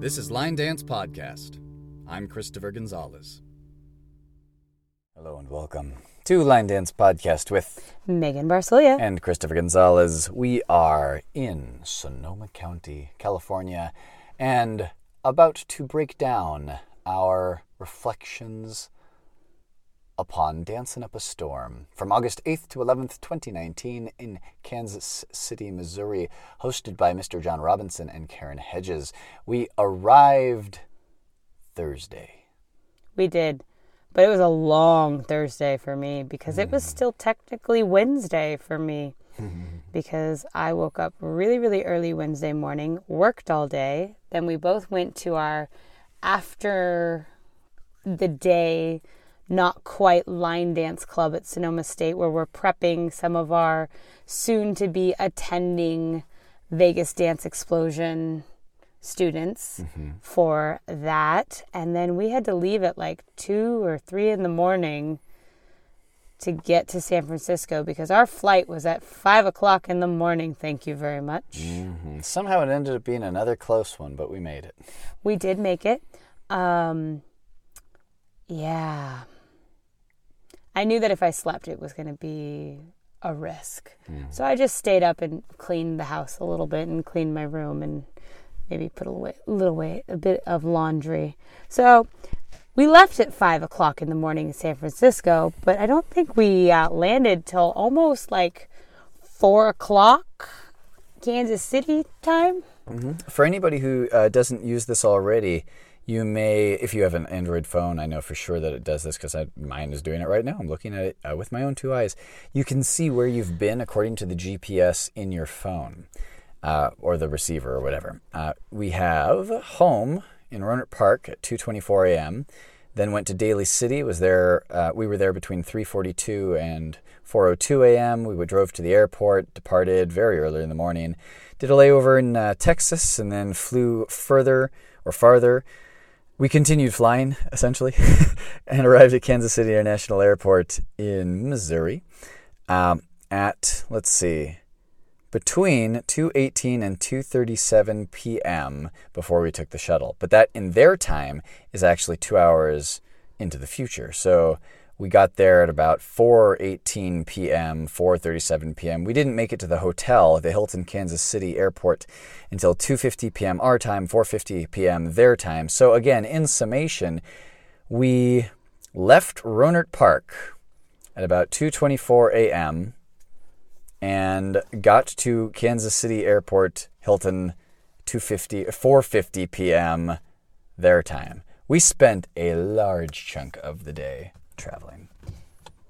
This is Line Dance Podcast. I'm Christopher Gonzalez. Hello and welcome to Line Dance Podcast with Megan Barcelia. and Christopher Gonzalez. We are in Sonoma County, California, and about to break down our reflections upon Dancing Up a Storm from August 8th to 11th, 2019, in Kansas City, Missouri, hosted by Mr. John Robinson and Karen Hedges. We arrived Thursday. We did. But it was a long Thursday for me because it was hmm. still technically Wednesday for me. because I woke up really, really early Wednesday morning, worked all day. Then we both went to our after the day, not quite line dance club at Sonoma State, where we're prepping some of our soon to be attending Vegas Dance Explosion students for that. And then we had to leave at like two or three in the morning to get to San Francisco because our flight was at five o'clock in the morning. Thank you very much. Mhm. Somehow it ended up being another close one, but we made it. We did make it. Um, yeah. I knew that if I slept, it was going to be a risk. So I just stayed up and cleaned the house a little bit and cleaned my room and maybe put a little, a little way, a bit of laundry. So we left at five o'clock in the morning in San Francisco, but I don't think we uh, landed till almost like four o'clock Kansas City time. For anybody who uh, doesn't use this already, you may, if you have an Android phone, I know for sure that it does this because mine is doing it right now. I'm looking at it uh, with my own two eyes. You can see where you've been according to the GPS in your phone uh, or the receiver or whatever. Uh, we have home in Rohnert Park at 2:24 a.m. Then went to Daly City. Was there? Uh, we were there between 3:42 and 4:02 a.m. We drove to the airport, departed very early in the morning, did a layover in uh, Texas, and then flew further or farther. We continued flying essentially, and arrived at Kansas City International Airport in Missouri um, at let's see between 2:18 and 2:37 p.m. before we took the shuttle. But that in their time is actually 2 hours into the future. So we got there at about 4:18 p.m., 4:37 p.m. We didn't make it to the hotel, the Hilton Kansas City Airport until 2:50 p.m. our time, 4:50 p.m. their time. So again, in summation, we left Rohnert Park at about 2:24 a.m and got to Kansas City Airport Hilton 250 4:50 p.m. their time. We spent a large chunk of the day traveling.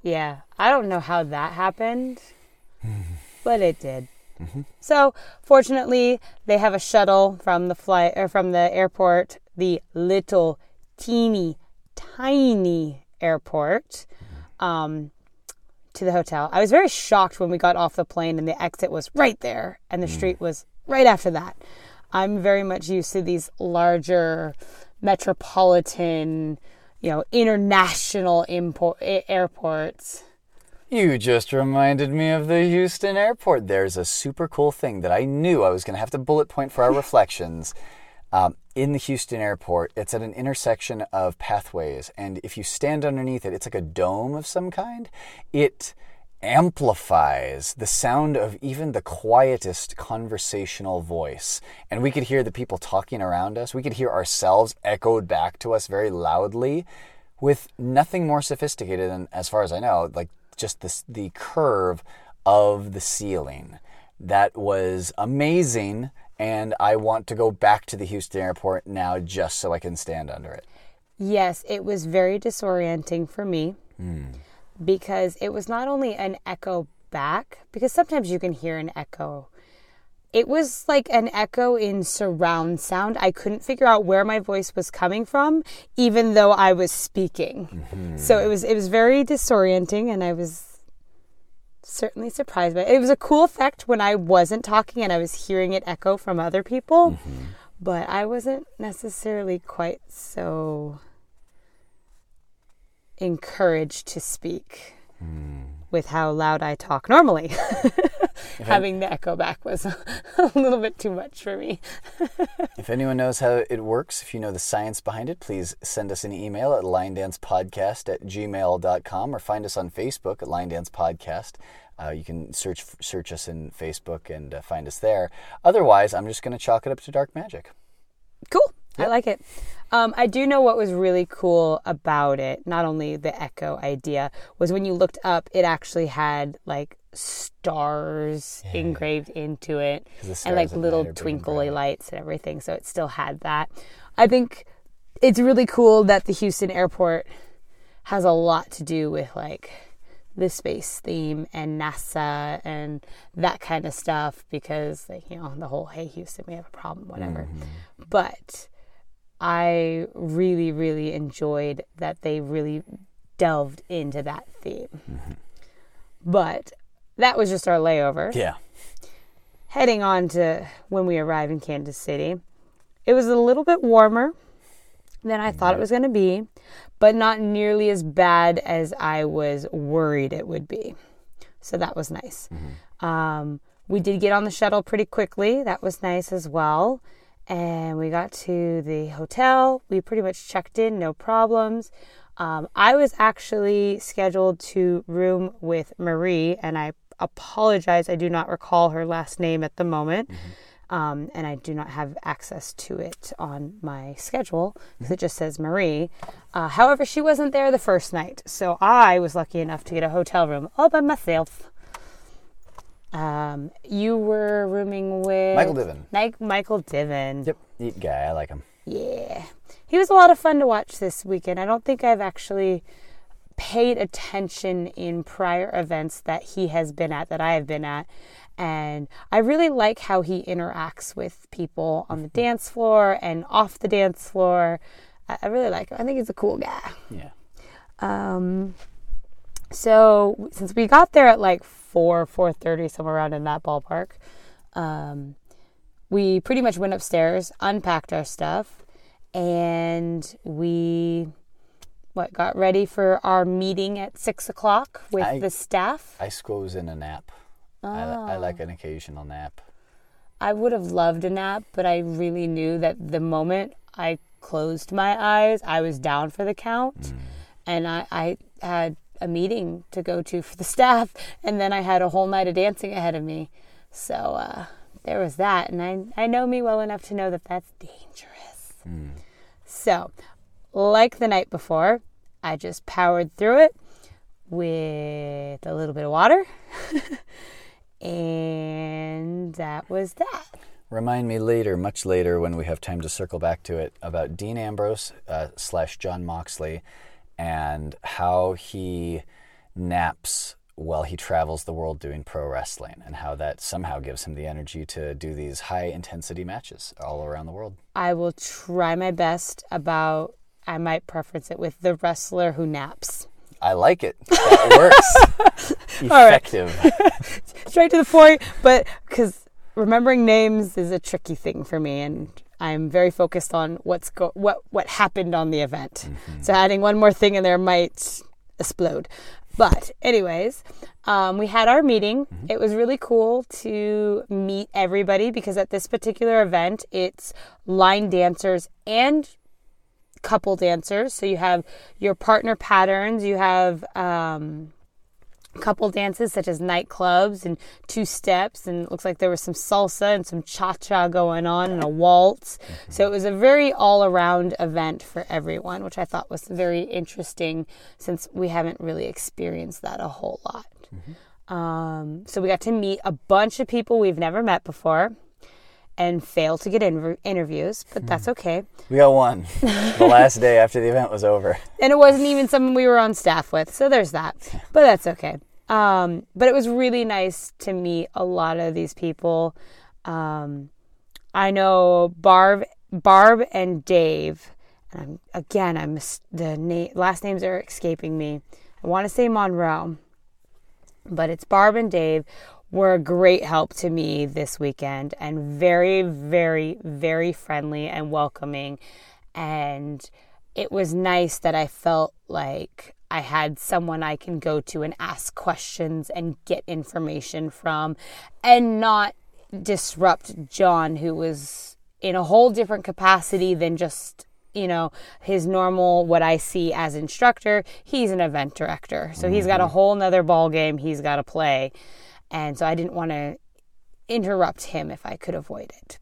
Yeah, I don't know how that happened, but it did. Mm-hmm. So, fortunately, they have a shuttle from the flight or from the airport, the little teeny tiny airport, mm-hmm. um, to the hotel. I was very shocked when we got off the plane and the exit was right there and the mm. street was right after that. I'm very much used to these larger metropolitan, you know, international import airports. You just reminded me of the Houston airport. There's a super cool thing that I knew I was going to have to bullet point for our reflections. Um, in the Houston airport, it's at an intersection of pathways, and if you stand underneath it, it's like a dome of some kind. It amplifies the sound of even the quietest conversational voice. And we could hear the people talking around us. We could hear ourselves echoed back to us very loudly with nothing more sophisticated than, as far as I know, like just this, the curve of the ceiling. That was amazing, and I want to go back to the Houston airport now just so I can stand under it. Yes, it was very disorienting for me hmm. Because it was not only an echo back, because sometimes you can hear an echo. It was like an echo in surround sound. I couldn't figure out where my voice was coming from, even though I was speaking. Mm-hmm. So it was it was very disorienting, and I was certainly surprised by it. It was a cool effect when I wasn't talking and I was hearing it echo from other people, mm-hmm. but I wasn't necessarily quite so encouraged to speak with how loud I talk normally. having the echo back was a little bit too much for me. If anyone knows how it works, if you know the science behind it, please send us an email at linedancepodcast at gmail.com or find us on Facebook at Line Dance Podcast. Uh, you can search search us in Facebook and uh, find us there. Otherwise, I'm just going to chalk it up to dark magic. Cool. I like it. Um, I do know what was really cool about it, not only the echo idea, was when you looked up, it actually had like stars engraved into it and like little night are big and twinkly lights and everything. So it still had that. I think it's really cool that the Houston airport has a lot to do with like the space theme and NASA and that kind of stuff because like, you know the whole hey Houston we have a problem whatever. But I really really enjoyed that they really delved into that theme. But that was just our layover Yeah. heading on to when we arrived in Kansas City. It was a little bit warmer than I thought it was going to be, but not nearly as bad as I was worried it would be. So that was nice. Um, we did get on the shuttle pretty quickly. That was nice as well. And we got to the hotel. We pretty much checked in, no problems. Um, I was actually scheduled to room with Marie, and I apologize. I do not recall her last name at the moment. Um, and I do not have access to it on my schedule because it just says Marie. Uh, however, she wasn't there the first night, so I was lucky enough to get a hotel room all by myself. Um, you were rooming with Michael Diven. Mike, Michael Diven. Yep. Neat guy. I like him. Yeah. He was a lot of fun to watch this weekend. I don't think I've actually paid attention in prior events that he has been at, that I have been at. And I really like how he interacts with people on the dance floor and off the dance floor. I I really like him. I think he's a cool guy. Yeah. Um, so since we got there at like four, four thirty, somewhere around in that ballpark, um, we pretty much went upstairs, unpacked our stuff, and we what got ready for our meeting at six o'clock with I- the staff. I squoze in a nap. I, I like an occasional nap. I would have loved a nap, but I really knew that the moment I closed my eyes, I was down for the count. And I, I had a meeting to go to for the staff, and then I had a whole night of dancing ahead of me. So uh, there was that. And I, I know me well enough to know that that's dangerous. So, like the night before, I just powered through it with a little bit of water. and that was that. Remind me later, much later, when we have time to circle back to it, about Dean Ambrose uh, slash Jon Moxley and how he naps while he travels the world doing pro wrestling and how that somehow gives him the energy to do these high intensity matches all around the world. I will try my best about, I might preference it with the wrestler who naps. I like it. That works. Effective. Straight to the point, but because remembering names is a tricky thing for me, and I'm very focused on what's go- what what happened on the event. So adding one more thing in there might explode. But anyways, um, we had our meeting. It was really cool to meet everybody because at this particular event, it's line dancers and couple dancers. So you have your partner patterns, you have um, couple dances such as nightclubs and two steps, and it looks like there was some salsa and some cha cha going on and a waltz. So it was a very all around event for everyone, which I thought was very interesting since we haven't really experienced that a whole lot. Um, so we got to meet a bunch of people we've never met before. And fail to get inter- interviews, but that's okay. We got one. The last day after the event was over. and it wasn't even someone we were on staff with so there's that but that's okay um, but it was really nice to meet a lot of these people um, i know barb barb and dave and I'm, again i'm the na- last names are escaping me i want to say monroe but it's barb and dave were a great help to me this weekend and very very very friendly and welcoming. And it was nice that I felt like I had someone I can go to and ask questions and get information from and not disrupt John, who was in a whole different capacity than just you know his normal what i see as instructor. He's an event director. So he's got a mm-hmm. whole nother ball game he's got to play and so i didn't want to interrupt him if i could avoid it.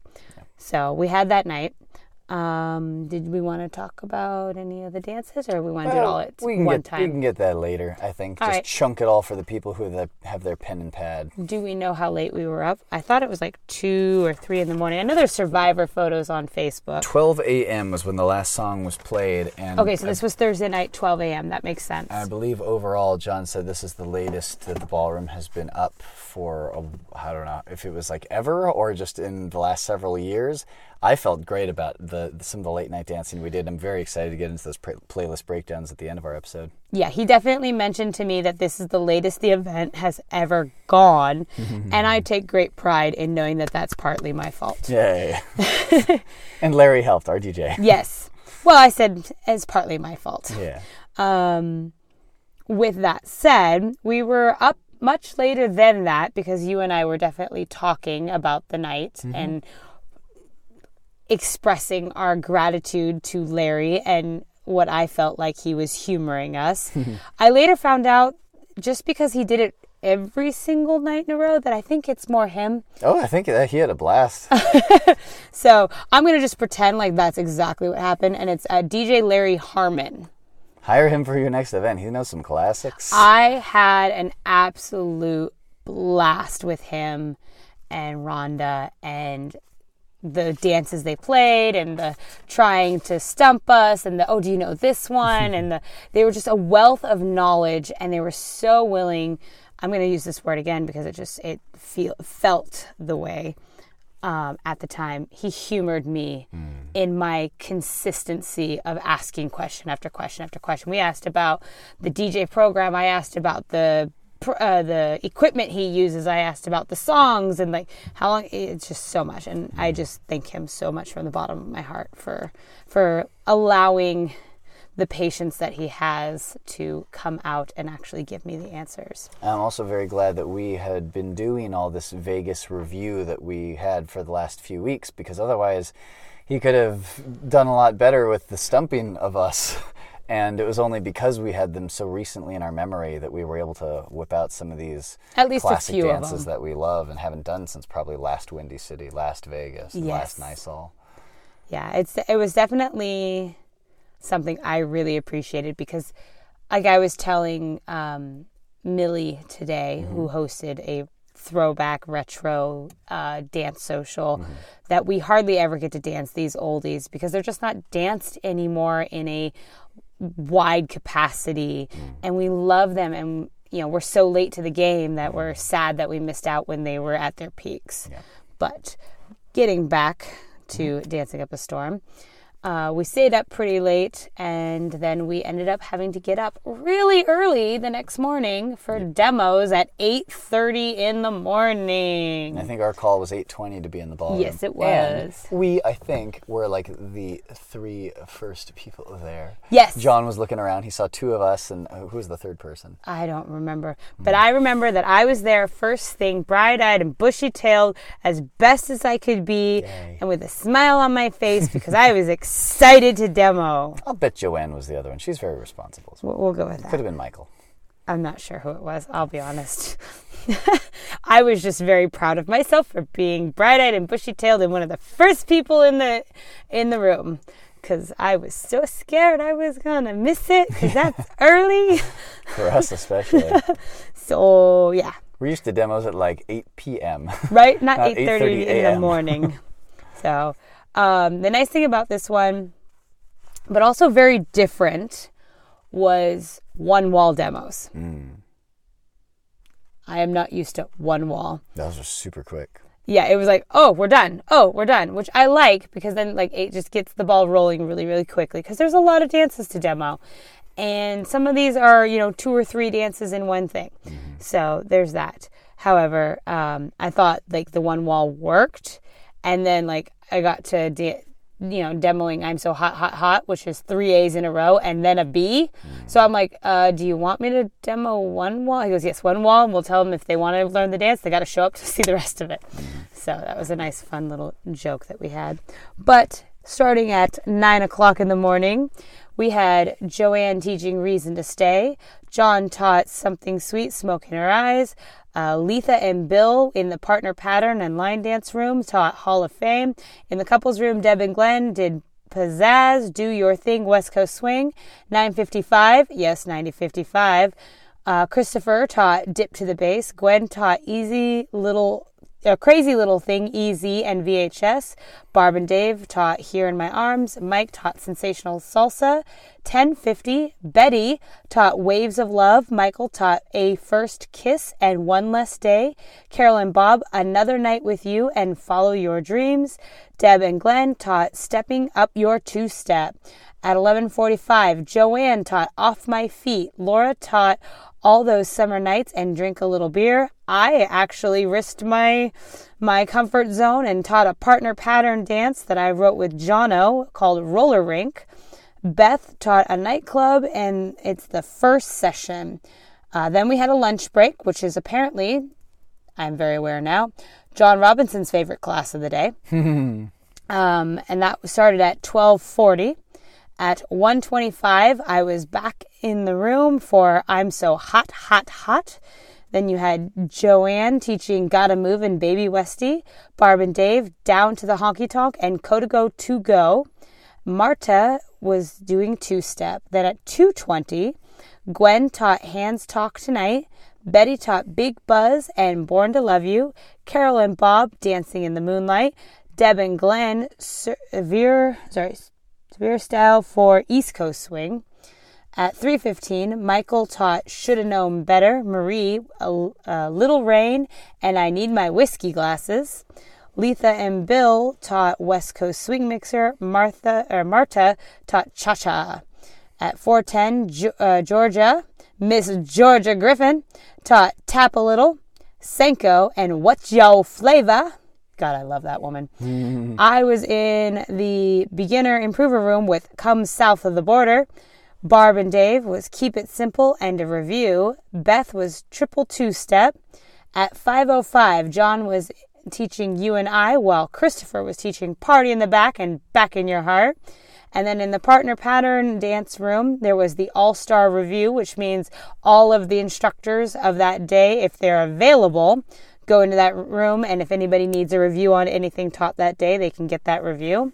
So we had that night um, did we want to talk about any of the dances or we want to do it all at we can one get, time We can get that later, I think. All Just right. chunk it all for the people who have, have their pen and pad. do we know how late we were up i thought it was like two or three in the morning i know there's survivor photos on facebook 12 a.m. was when the last song was played. and okay so this was thursday night 12 a.m that makes sense I believe overall, John said this is the latest that the ballroom has been up for, I don't know if it was like ever or just in the last several years. I felt great about the some of the late night dancing we did. I'm very excited to get into those playlist breakdowns at the end of our episode. Yeah, he definitely mentioned to me that this is the latest the event has ever gone. and I take great pride in knowing that that's partly my fault. Yay. and Larry helped, our DJ. Yes. Well, I said it's partly my fault. Yeah. Um, with that said, we were up much later than that because you and I were definitely talking about the night and expressing our gratitude to Larry and what I felt like he was humoring us. I later found out just because he did it every single night in a row that I think it's more him. Oh, I think that he had a blast. So I'm going to just pretend like that's exactly what happened. And it's uh, DJ Larry Harmon. Hire him for your next event. He knows some classics. I had an absolute blast with him and Rhonda and the dances they played and the trying to stump us and the oh do you know this one? And the they were just a wealth of knowledge and they were so willing. I'm going to use this word again because it just it feel felt the way um, at the time. He humored me in my consistency of asking question after question after question. We asked about the dj program. I asked about the uh, the equipment he uses i asked about the songs and like how long it's just so much. And i just thank him so much from the bottom of my heart for for allowing the patience that he has to come out and actually give me the answers. I'm also very glad that we had been doing all this Vegas review that we had for the last few weeks because otherwise he could have done a lot better with the stumping of us. And it was only because we had them so recently in our memory that we were able to whip out some of these At least classic dances that we love and haven't done since probably last Windy City, last Vegas, and last Yes. Nysol. yeah it's it was definitely something i really appreciated because like i was telling um, millie today who hosted a throwback retro uh, dance social that we hardly ever get to dance these oldies because they're just not danced anymore in a wide capacity mm. and we love them and you know we're so late to the game that we're sad that we missed out when they were at their peaks. But getting back to dancing up a storm uh, we stayed up pretty late and then we ended up having to get up really early the next morning for demos at 8.30 in the morning I think our call was 8:20 to be in the ballroom. Yes, it And was. we, I think, were like the three first people there. yes John was looking around. He saw two of us, and uh, who was the third person? I don't remember. But I remember that I was there first thing, bright eyed and bushy tailed, as best as I could be, Yay. and with a smile on my face because I was excited to demo. I'll bet Joanne was the other one. She's very responsible. We'll, we'll go with that. Could have been Michael. I'm not sure who it was, I'll be honest. I was just very proud of myself for being bright eyed and bushy tailed and one of the first people in the in the room. Because I was so scared I was gonna miss it, because that's early. For us, especially. So, yeah. We're used to demos at like 8 p.m. right? Not Not eight thirty in the morning. so um, the nice thing about this one, but also very different, was one wall demos. I am not used to one wall. Those are super quick. Yeah, it was like, oh, we're done. Oh, we're done, which I like because then like it just gets the ball rolling really, really quickly because there's a lot of dances to demo. And some of these are, you know, two or three dances in one thing. So there's that. However, um, I thought like the one wall worked. And then like I got to da- you know, demoing I'm So Hot, Hot, Hot, which is three A's in a row and then a B. So I'm like, uh, do you want me to demo one wall? He goes, yes, one wall. And we'll tell them if they want to learn the dance, they got to show up to see the rest of it. So that was a nice, fun little joke that we had. But starting at nine o'clock in the morning, we had Joanne teaching Reason to Stay. John taught Something Sweet, Smoke in Her Eyes. Uh, Letha and Bill in the partner pattern and line dance room taught Hall of Fame. In the couples room, Deb and Glenn did Pizzazz, Do Your Thing, West Coast Swing. 955, yes, 9055. Uh, Christopher taught Dip to the Bass. Gwen taught Easy Little a Crazy Little Thing, Easy, and VHS. Barb and Dave taught Here in My Arms. Mike taught Sensational Salsa. 1050. Betty taught Waves of Love. Michael taught A First Kiss and One Less Day. Carol and Bob, Another Night with You and Follow Your Dreams. Deb and Glenn taught Stepping Up Your Two Step. At 11:45, Joanne taught Off My Feet. Laura taught all those summer nights and drink a little beer. I actually risked my my comfort zone and taught a partner pattern dance that I wrote with Jono called Roller Rink. Beth taught a nightclub and it's the first session. Uh, then we had a lunch break, which is apparently, I'm very aware now, John Robinson's favorite class of the day. um, and that started at 1240. At 125, I was back in the room for I'm So Hot, Hot, Hot. Then you had Joanne teaching Gotta Move and Baby Westy, Barb and Dave down to the honky tonk, and Kodago to go. Marta was doing two step. Then at 220, Gwen taught Hands Talk Tonight. Betty taught Big Buzz and Born to Love You. Carol and Bob dancing in the moonlight. Deb and Glenn severe sorry severe style for East Coast swing. At 3:15, Michael taught "Shoulda Known Better." Marie, a, a "Little Rain," and "I Need My Whiskey Glasses." Letha and Bill taught West Coast Swing Mixer. Martha or Marta taught Cha Cha. At 4:10, uh, Georgia, Miss Georgia Griffin taught Tap a Little, Senko, and What's Yo Flavor. God, I love that woman. I was in the beginner improver room with Come South of the Border. Barb and Dave was Keep It Simple and a review. Beth was Triple Two Step. At 5:05, John was teaching you and I, while Christopher was teaching Party in the Back and Back in Your Heart. And then in the partner pattern dance room, there was the all star review, which means all of the instructors of that day, if they're available, go into that room. And if anybody needs a review on anything taught that day, they can get that review.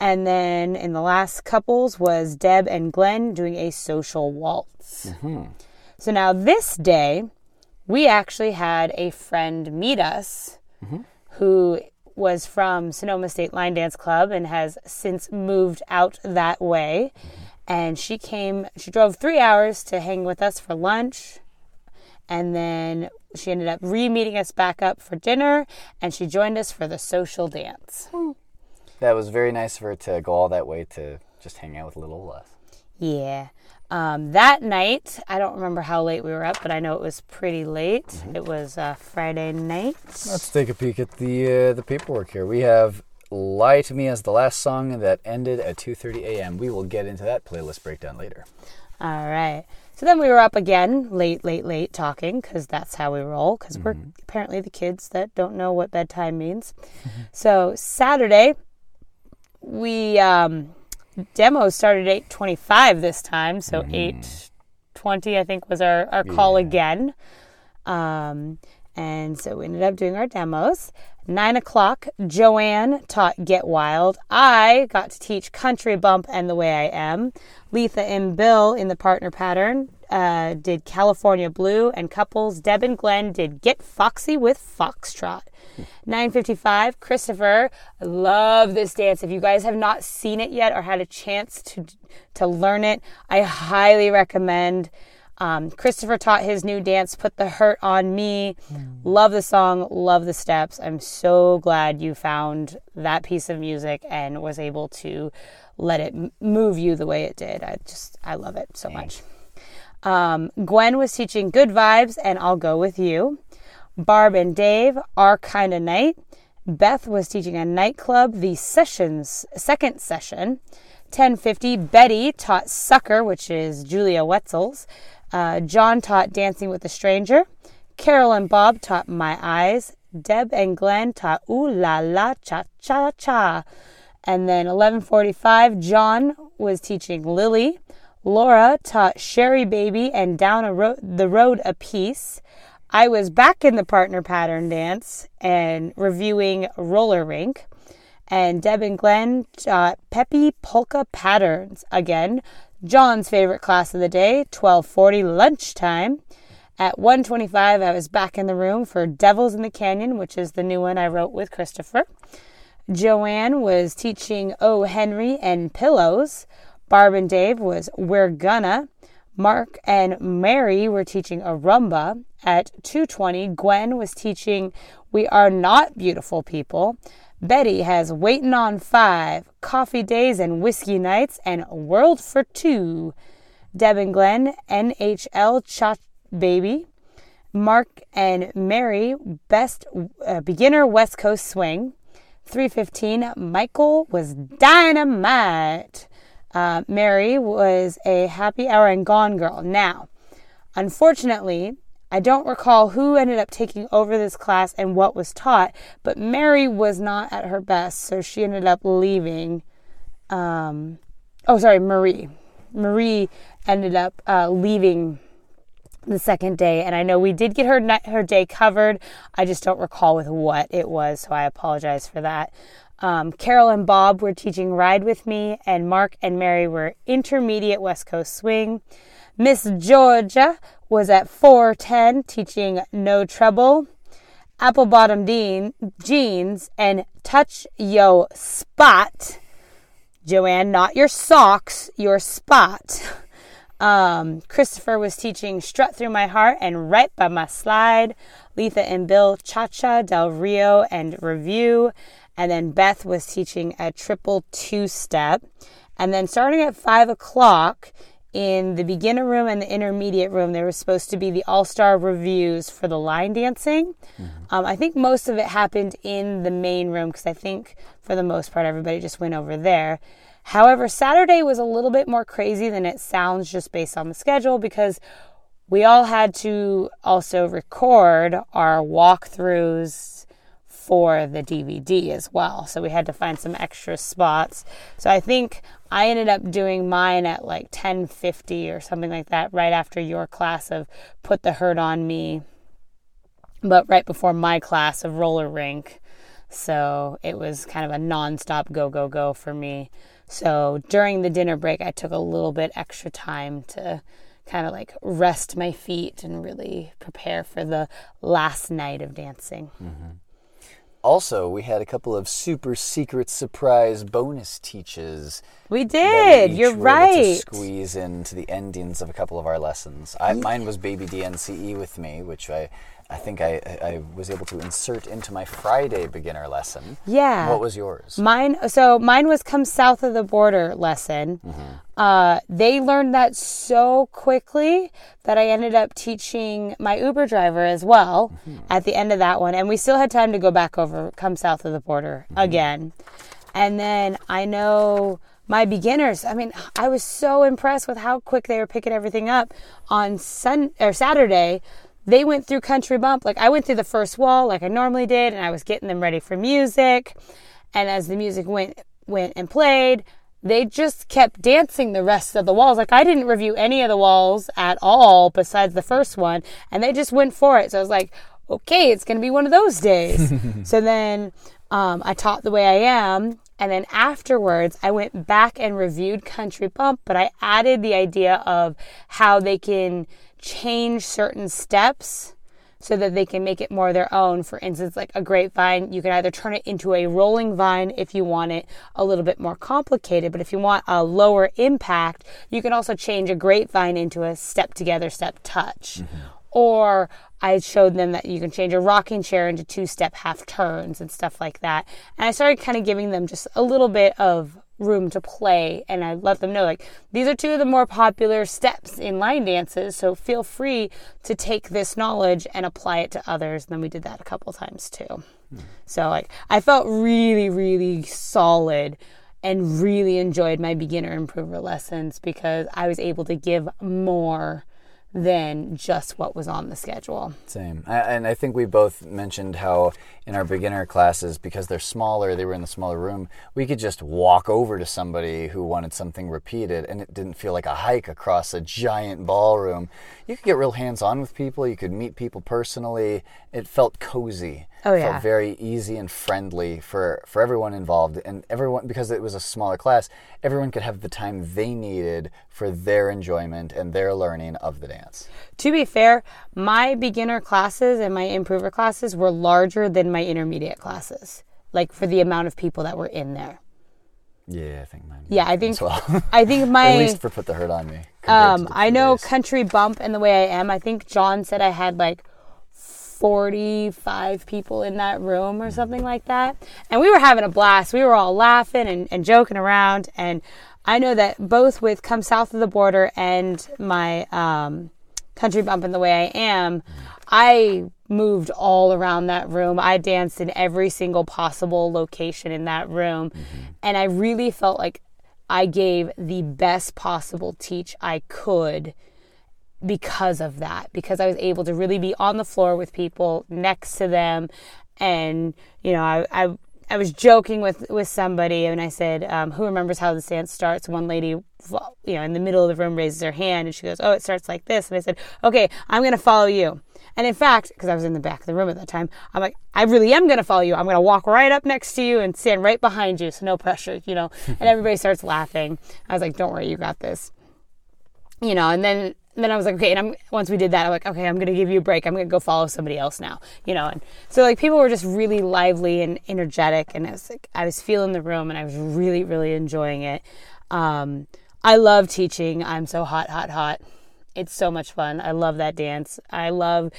And then in the last couples was Deb and Glenn doing a social waltz. Mm-hmm. So now this day, we actually had a friend meet us mm-hmm. who was from Sonoma State Line Dance Club and has since moved out that way. Mm-hmm. And she came, she drove three hours to hang with us for lunch. And then she ended up re meeting us back up for dinner. And she joined us for the social dance. That was very nice of her to go all that way to just hang out with little Les. Yeah. Um, that night, I don't remember how late we were up, but I know it was pretty late. It was uh, Friday night. Let's take a peek at the uh, the paperwork here. We have "Lie to Me" as the last song that ended at 2:30 a.m. We will get into that playlist breakdown later. All right. So then we were up again, late, late, late, talking, because that's how we roll, because we're apparently the kids that don't know what bedtime means. so Saturday, we, um, demo started at 8.25 this time, so 8.20 I think was our, our call again. Um, and so we ended up doing our demos. Nine o'clock, Joanne taught Get Wild. I got to teach Country Bump and The Way I Am. Letha and Bill in the partner pattern uh, did California Blue, and couples Deb and Glenn did Get Foxy with Foxtrot. 9:55, Christopher. I love this dance. If you guys have not seen it yet or had a chance to to learn it, I highly recommend. Um, Christopher taught his new dance, Put the Hurt on Me. Love the song, love the steps. I'm so glad you found that piece of music and was able to let it move you the way it did. I just, I love it so much. Um, Gwen was teaching Good Vibes and I'll Go With You. Barb and Dave, Our Kind of Night. Beth was teaching a nightclub, the sessions second session. 1050, Betty taught Sucker, which is Julia Wetzel's. Uh, John taught Dancing with a Stranger. Carol and Bob taught My Eyes. Deb and Glenn taught Ooh La La Cha Cha Cha. And then 1145, John was teaching Lily. Laura taught Sherry Baby and Down a ro- the Road a Piece. I was back in the partner pattern dance and reviewing roller rink. And Deb and Glenn taught Peppy Polka Patterns. Again, John's favorite class of the day, 1240 lunchtime. At 125, I was back in the room for Devils in the Canyon, which is the new one I wrote with Christopher. Joanne was teaching O. Henry and Pillows. Barb and Dave was We're Gonna. Mark and Mary were teaching a rumba. At 220, Gwen was teaching We Are Not Beautiful People. Betty has Waiting on Five, Coffee Days and Whiskey Nights, and World for Two. Deb and Glenn, NHL Cha Baby. Mark and Mary, Best uh, Beginner West Coast Swing. 315, Michael was dynamite. Uh, Mary was a happy hour and gone girl. Now, unfortunately, I don't recall who ended up taking over this class and what was taught, but Mary was not at her best, so she ended up leaving. Um, oh, sorry, Marie. Marie ended up uh, leaving the second day, and I know we did get her her day covered. I just don't recall with what it was, so I apologize for that. Um, Carol and Bob were teaching Ride with Me, and Mark and Mary were intermediate West Coast Swing. Miss Georgia was at 410 teaching No Trouble, Apple Bottom Dean, Jeans, and Touch Yo Spot. Joanne, not your socks, your spot. Um, Christopher was teaching Strut Through My Heart and Right by My Slide. Letha and Bill, Cha Cha, Del Rio, and Review. And then Beth was teaching a triple two step. And then starting at five o'clock, in the beginner room and the intermediate room, there was supposed to be the all star reviews for the line dancing. Mm-hmm. Um, I think most of it happened in the main room because I think for the most part everybody just went over there. However, Saturday was a little bit more crazy than it sounds just based on the schedule because we all had to also record our walkthroughs for the DVD as well. So we had to find some extra spots. So I think I ended up doing mine at like 1050 or something like that right after your class of Put the Hurt on Me, but right before my class of roller rink. So it was kind of a nonstop go, go, go for me. So during the dinner break, I took a little bit extra time to kind of like rest my feet and really prepare for the last night of dancing. Mm-hmm. Also, we had a couple of super secret surprise bonus teaches. We did. We You're right. squeeze into the endings of a couple of our lessons. I, mine was Baby DNCE with me, which I I think I, I was able to insert into my Friday beginner lesson. Yeah. What was yours? Mine. So mine was come south of the border lesson. Mm-hmm. Uh, they learned that so quickly that I ended up teaching my Uber driver as well mm-hmm. at the end of that one, and we still had time to go back over come south of the border mm-hmm. again. And then I know my beginners. I mean, I was so impressed with how quick they were picking everything up on Sun or Saturday they went through country bump. Like i went through the first wall like i normally did and i was getting them ready for music. And as the music went went and played they just kept dancing the rest of the walls. Like i didn't review any of the walls at all besides the first one and they just went for it. So i was like okay it's going to be one of those days. So then um, i taught the way i am and then afterwards, I went back and reviewed Country Bump, but I added the idea of how they can change certain steps so that they can make it more their own. For instance, like a grapevine, you can either turn it into a rolling vine if you want it a little bit more complicated, but if you want a lower impact, you can also change a grapevine into a step together, step touch. Mm-hmm. Or I showed them that you can change a rocking chair into two step half turns and stuff like that. And I started kind of giving them just a little bit of room to play and I let them know like these are two of the more popular steps in line dances so feel free to take this knowledge and apply it to others and then we did that a couple times too. So like I felt really, really solid and really enjoyed my beginner improver lessons because I was able to give more than just what was on the schedule. Same. I, and I think we both mentioned how in our beginner classes, because they're smaller, they were in the smaller room, we could just walk over to somebody who wanted something repeated and it didn't feel like a hike across a giant ballroom. You could get real hands on with people, you could meet people personally. It felt cozy. Oh, It yeah. felt very easy and friendly for, for everyone involved. And everyone, because it was a smaller class, everyone could have the time they needed for their enjoyment and their learning of the dance. To be fair, my beginner classes and my improver classes were larger than my intermediate classes. Like for the amount of people that were in there. Yeah, I think mine. Yeah, I think well. I think my At least for put the hurt on me. Um, I know days. Country Bump and the way I am. I think John said I had like 45 people in that room or something like that. And we were having a blast. We were all laughing and, and joking around. And I know that both with Come South of the Border and my um, Country Bumping the way I am, I moved all around that room. I danced in every single possible location in that room. And I really felt like I gave the best possible teach I could because of that because I was able to really be on the floor with people next to them. And you know I I, I was joking with with somebody and I said um, who remembers how the dance starts? One lady you know in the middle of the room raises her hand and she goes oh it starts like this. And I said okay I'm going to follow you. And in fact because I was in the back of the room at that time I'm like I really am going to follow you. I'm going to walk right up next to you and stand right behind you so no pressure you know? And everybody starts laughing. I was like don't worry you got this. You know, and then and then I was like, okay, and I'm once we did that, I'm like, okay, I'm gonna give you a break. I'm gonna go follow somebody else now, you know, and so like people were just really lively and energetic, and I was like, I was feeling the room, and I was really, really enjoying it. Um, I love teaching. I'm so hot, hot, hot. It's so much fun. I love that dance. I love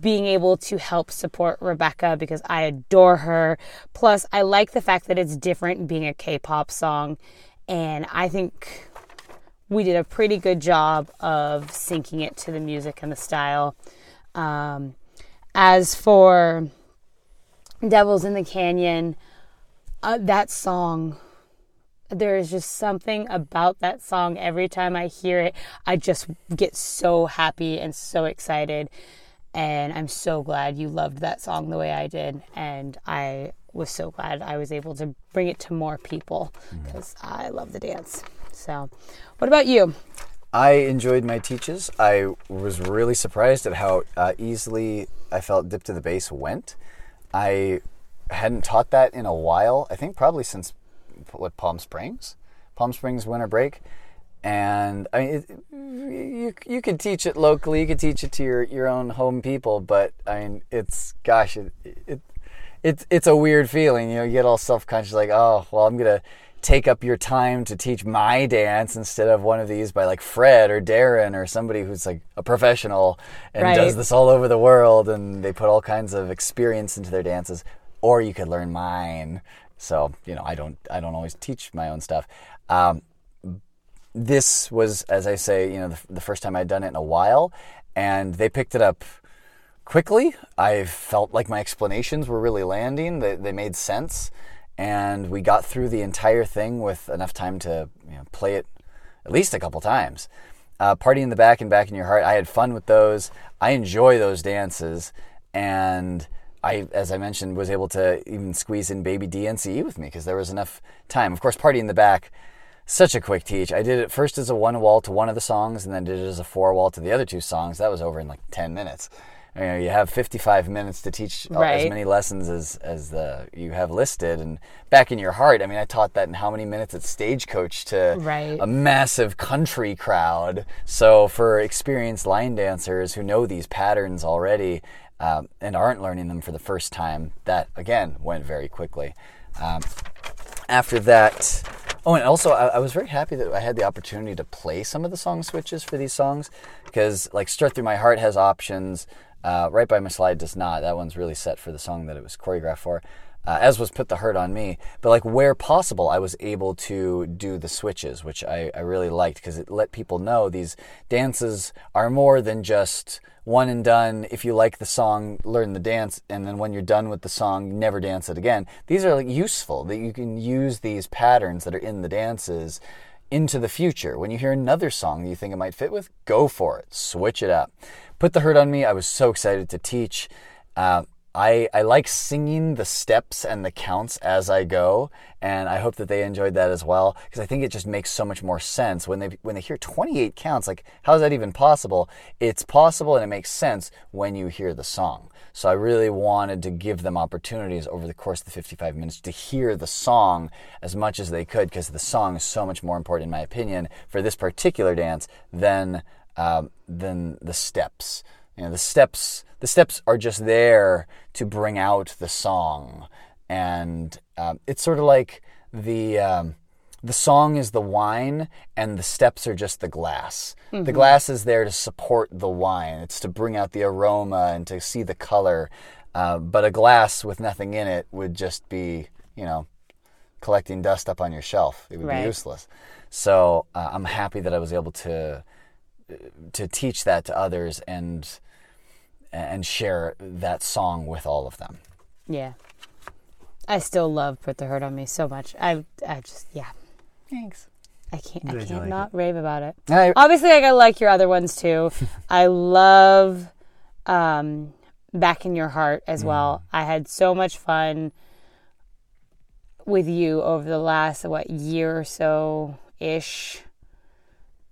being able to help support Rebecca because I adore her. Plus, I like the fact that it's different being a K-pop song, and I think we did a pretty good job of syncing it to the music and the style. Um, as for Devils in the Canyon, uh, that song, there is just something about that song. Every time I hear it, I just get so happy and so excited. And I'm so glad you loved that song the way I did. And I was so glad I was able to bring it to more people because I love the dance. So, what about you? I enjoyed my teaches. I was really surprised at how uh, easily I felt dip to the bass went. I hadn't taught that in a while. I think probably since what Palm Springs, Palm Springs winter break. And I mean, it, you you could teach it locally. You could teach it to your, your own home people. But I mean, it's gosh, it, it it's it's a weird feeling. You know, you get all self conscious, like, oh, well, I'm gonna take up your time to teach my dance instead of one of these by like Fred or Darren or somebody who's like a professional and Right. does this all over the world and they put all kinds of experience into their dances. Or you could learn mine. So you know, I don't I don't always teach my own stuff. Um, this was, as I say, you know, the, the first time I'd done it in a while, and they picked it up quickly. I felt like my explanations were really landing; they, they made sense, and we got through the entire thing with enough time to you know, play it at least a couple times. Uh, Party in the Back and Back in Your Heart, I had fun with those. I enjoy those dances, and I, as I mentioned, was able to even squeeze in Baby DNCE with me because there was enough time. Of course, Party in the Back such a quick teach. I did it first as a one wall to one of the songs, and then did it as a four wall to the other two songs. That was over in like ten minutes. You know, you have fifty-five minutes to teach uh, as many lessons as as the you have listed. And back in your heart, I mean, I taught that in how many minutes at Stagecoach to Right. a massive country crowd. So for experienced line dancers who know these patterns already um, and aren't learning them for the first time, that again went very quickly. Um, after that, oh, and also I, I was very happy that I had the opportunity to play some of the song switches for these songs because, like, "Strut Through My Heart" has options. Uh, right by my slide does not. That one's really set for the song that it was choreographed for. uh, as was Put the Hurt on Me. But like where possible, I was able to do the switches, which I, I really liked because it let people know these dances are more than just one and done. If you like the song, learn the dance, and then when you're done with the song, never dance it again. These are like useful that you can use these patterns that are in the dances into the future. When you hear another song that you think it might fit with, go for it. Switch it up. Put the hurt on me. I was so excited to teach. Uh, I, I like singing the steps and the counts as I go, and I hope that they enjoyed that as well because I think it just makes so much more sense when they when they hear 28 counts. Like, how is that even possible? It's possible and it makes sense when you hear the song. So I really wanted to give them opportunities over the course of the 55 minutes to hear the song as much as they could because the song is so much more important, in my opinion, for this particular dance than um, than the steps. You know, the steps the steps are just there to bring out the song, and um, it's sort of like the um, the song is the wine, and the steps are just the glass. Mm-hmm. The glass is there to support the wine. It's to bring out the aroma and to see the color. Uh, but a glass with nothing in it would just be, you know, collecting dust up on your shelf. It would right. be useless. So uh, I'm happy that I was able to to teach that to others and and share that song with all of them. Yeah. I still love Put the Hurt on Me so much. I I just yeah. Thanks. I can't I can't like not it? rave about it. I, Obviously I gotta like your other ones too. I love um Back in Your Heart as mm. well. I had so much fun with you over the last what year or so ish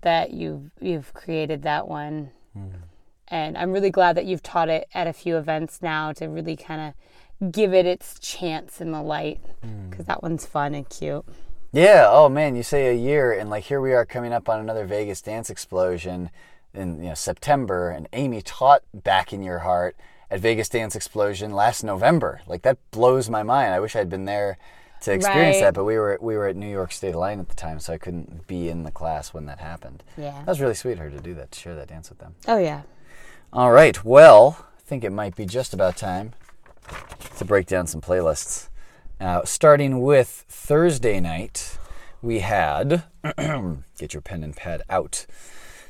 that you've you've created that one. Mm. And I'm really glad that you've taught it at a few events now to really kind of give it its chance in the light because mm. that one's fun and cute. Yeah. Oh man, you say a year, and like here we are coming up on another Vegas dance explosion in you know September, and Amy taught "Back in Your Heart" at Vegas Dance Explosion last November. Like that blows my mind. I wish I'd been there to experience right. that, but we were we were at New York State Line at the time, so I couldn't be in the class when that happened. Yeah, that was really sweet of her to do that, to share that dance with them. Oh yeah. All right. Well, I think it might be just about time to break down some playlists. Now, starting with Thursday night, we had get your pen and pad out.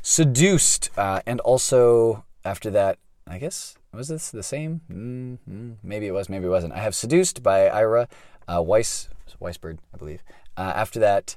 Seduced, uh, and also after that, I guess was this the same? Mm-hmm. Maybe it was, maybe it wasn't. I have Seduced by Ira uh, Weiss Weisberg, I believe. Uh, after that,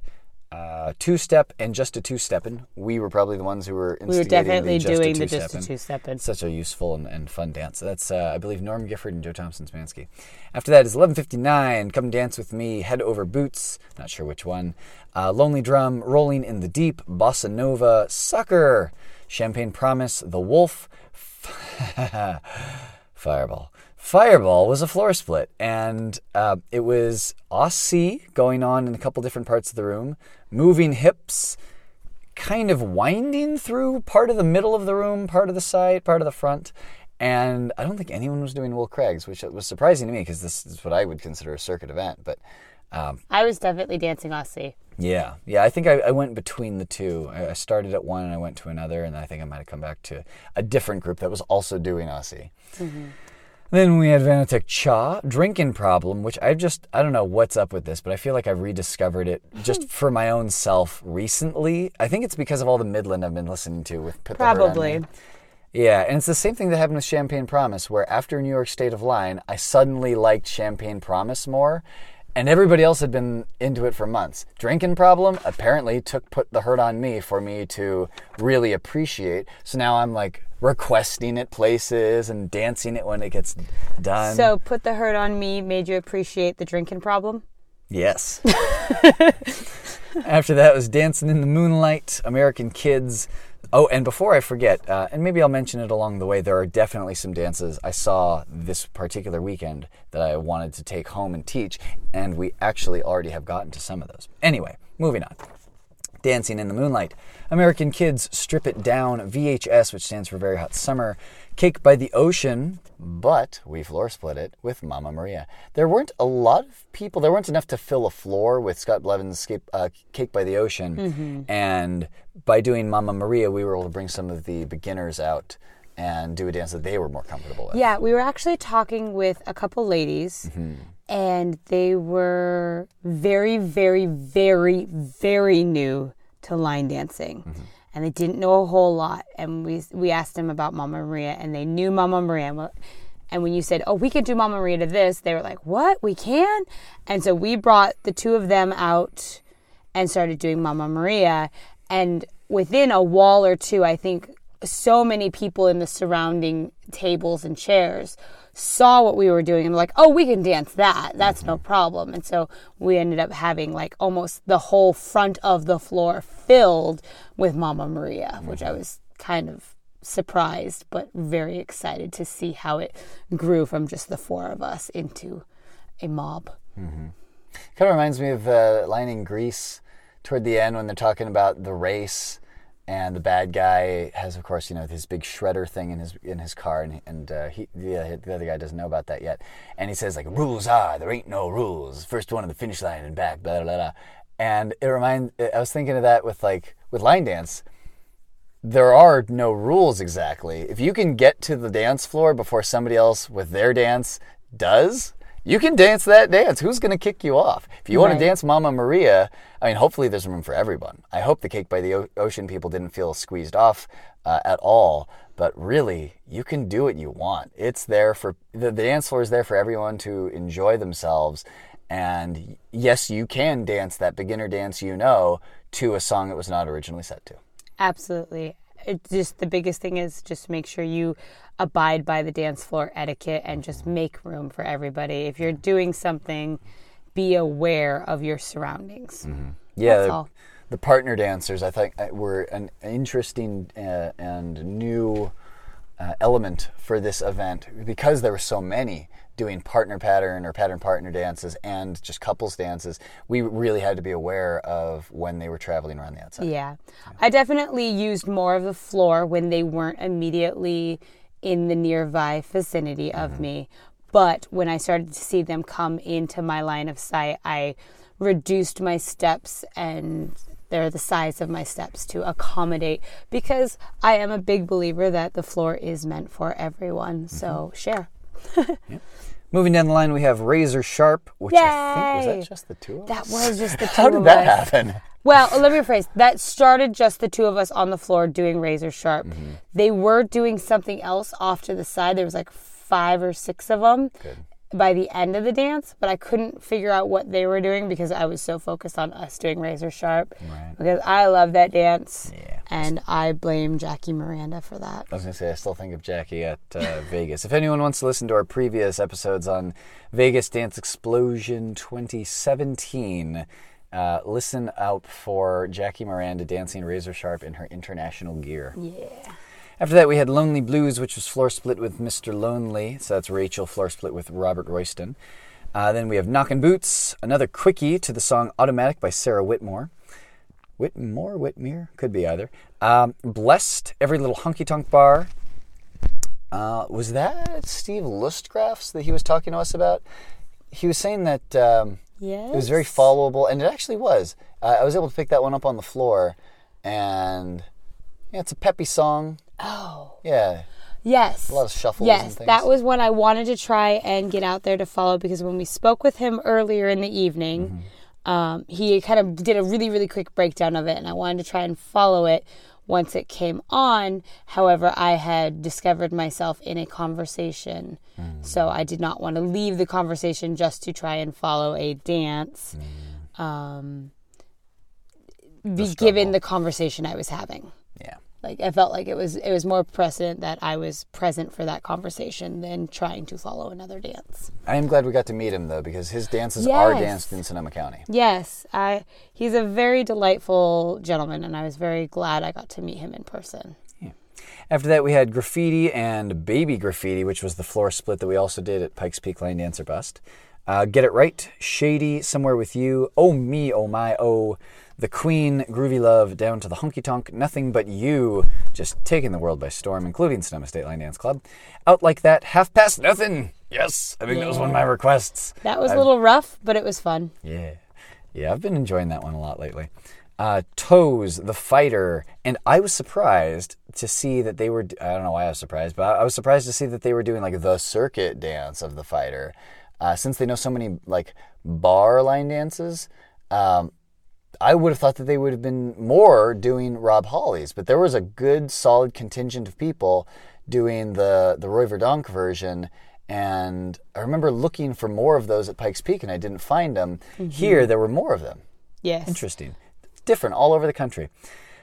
uh, two step and just a two steppin'. We were probably the ones who were we were definitely the doing the just a two steppin'. Such a useful and, and fun dance. That's uh, I believe Norm Gifford and Jo Thompson Szymanski. After that is 11:59. Come dance with me. Head over boots. Not sure which one. Uh, Lonely drum. Rolling in the deep. Bossa nova. Sucker. Champagne promise. The wolf. Fireball. Fireball was a floor split, and uh, it was Aussie going on in a couple different parts of the room, moving hips, kind of winding through part of the middle of the room, part of the side, part of the front. And I don't think anyone was doing Will Craig's, which was surprising to me because this is what I would consider a circuit event. But um, I was definitely dancing Aussie. Yeah, yeah. I think I, I, went between the two. I started at one and I went to another, and I think I might have come back to a different group that was also doing Aussie. Mm-hmm. Then we had Vanatek Cha, Drinking Problem, which I just, I don't know what's up with this, but I feel like I've rediscovered it just for my own self recently. I think it's because of all the Midland I've been listening to with Put Probably. Yeah, and it's the same thing that happened with Champagne Promise, where after New York State of Line, I suddenly liked Champagne Promise more and everybody else had been into it for months. Drinking problem apparently took put the hurt on me for me to really appreciate. So now I'm like requesting it places and dancing it when it gets done. So put the hurt on me made you appreciate the drinking problem? Yes. After that was Dancing in the Moonlight, American Kids, Oh, and before I forget, uh, and maybe I'll mention it along the way, there are definitely some dances I saw this particular weekend that I wanted to take home and teach, and we actually already have gotten to some of those. Anyway, moving on. Dancing in the Moonlight. American Kids Strip It Down, VHS, which stands for Very Hot Summer. Cake by the Ocean, but we floor split it with Mama Maria. There weren't a lot of people, there weren't enough to fill a floor with Scott Blevins' uh, Cake by the Ocean. Mm-hmm. And by doing Mama Maria, we were able to bring some of the beginners out and do a dance that they were more comfortable with. Yeah, we were actually talking with a couple ladies, and they were very, very, very, very new to line dancing. And they didn't know a whole lot. And we we asked them about Mama Maria, and they knew Mama Maria. And when you said, "Oh, we could do Mama Maria to this," they were like, "What? We can?" And so we brought the two of them out and started doing Mama Maria. And within a wall or two, I think so many people in the surrounding tables and chairs saw what we were doing and were like, oh, we can dance that. That's no mm-hmm. problem. And so we ended up having like almost the whole front of the floor filled with Mama Maria, which I was kind of surprised but very excited to see how it grew from just the four of us into a mob. Kind of reminds me of uh, line in Grease toward the end when they're talking about the race, and the bad guy has, of course, you know, his big shredder thing in his in his car, and and uh, he the, the other guy doesn't know about that yet, and he says like, "Rules are there ain't no rules. First one to the finish line and back." Blah blah blah. And it reminds. I was thinking of that with like with line dance. There are no rules exactly. If you can get to the dance floor before somebody else with their dance does, you can dance that dance. Who's going to kick you off? If you want to dance Mama Maria, I mean, hopefully there's room for everyone. I hope the Cake by the o- Ocean people didn't feel squeezed off uh, at all. But really, you can do what you want. It's there for the, the dance floor is there for everyone to enjoy themselves. And yes, you can dance that beginner dance you know to a song it was not originally set to. Absolutely. It just the biggest thing is just make sure you abide by the dance floor etiquette and just make room for everybody. If you're doing something, be aware of your surroundings. Yeah, That's the, all. the partner dancers, I think, uh, were an interesting uh, and new uh, element for this event because there were so many doing partner pattern or pattern partner dances and just couples dances. We really had to be aware of when they were traveling around the outside. Yeah. I definitely used more of the floor when they weren't immediately in the nearby vicinity of mm-hmm. me. But when I started to see them come into my line of sight, I reduced my steps and they're the size of my steps to accommodate because I am a big believer that the floor is meant for everyone. So mm-hmm. share. Moving down the line, we have Razor Sharp, which I think was that just the two of us. That was just the two How did that us. happen? Well, let me rephrase. That started just the two of us on the floor doing razor sharp. Mm-hmm. They were doing something else off to the side. There was like five or six of them by the end of the dance, but I couldn't figure out what they were doing because I was so focused on us doing razor sharp. Right. Because I love that dance, Yeah. and I blame Jackie Miranda for that. I was going to say, I still think of Jackie at uh, Vegas. If anyone wants to listen to our previous episodes on Vegas Dance Explosion 2017, uh, listen out for Jackie Miranda dancing razor sharp in her international gear. Yeah. After that, we had Lonely Blues, which was floor split with Mr. Lonely. So that's Rachel, floor split with Robert Royston. Uh, then we have Knockin' Boots, another quickie to the song Automatic by Sarah Whitmore. Whitmore, Whitmere, could be either. Um, Blessed, Every Little Honky Tonk Bar. Uh, was that Steve Lustgraf's that he was talking to us about? He was saying that um, Yes. it was very followable, and it actually was. Uh, I was able to pick that one up on the floor, and yeah, it's a peppy song. Oh. Yeah, Yes. a lot of shuffles Yes, and things. that was one I wanted to try and get out there to follow because when we spoke with him earlier in the evening, Mm-hmm. um, he kind of did a really, really quick breakdown of it, and I wanted to try and follow it once it came on. However, I had discovered myself in a conversation, Mm. so I did not want to leave the conversation just to try and follow a dance. Mm. Um, be given the conversation I was having. yeah. Like I felt like it was it was more precedent that I was present for that conversation than trying to follow another dance. I am glad we got to meet him though, because his dances are danced in Sonoma County. Yes, I he's a very delightful gentleman and I was very glad I got to meet him in person. After that, we had Graffiti and Baby Graffiti, which was the floor split that we also did at Pikes Peak Line Dancer Bust. Uh, Get It Right, Shady, Somewhere With You, Oh Me, Oh My, Oh, The Queen, Groovy Love, Down to the Honky Tonk, Nothing But You, just taking the world by storm, including Sonoma State Line Dance Club. Out Like That, Half Past Nothing. Yes, I think that was one of my requests. That was a little rough, but it was fun. Yeah. Yeah, I've been enjoying that one a lot lately. uh, Toes, The Fighter, and I was surprised to see that they were. I don't know why I was surprised, but I was surprised to see that they were doing like the circuit dance of The Fighter, uh, since they know so many like bar line dances. Um, I would have thought that they would have been more doing Rob Holly's, but there was a good, solid contingent of people doing the the Roy Verdonk version. And I remember looking for more of those at Pikes Peak, and I didn't find them. Mm-hmm. Here, there were more of them. Yes. Interesting. Different all over the country.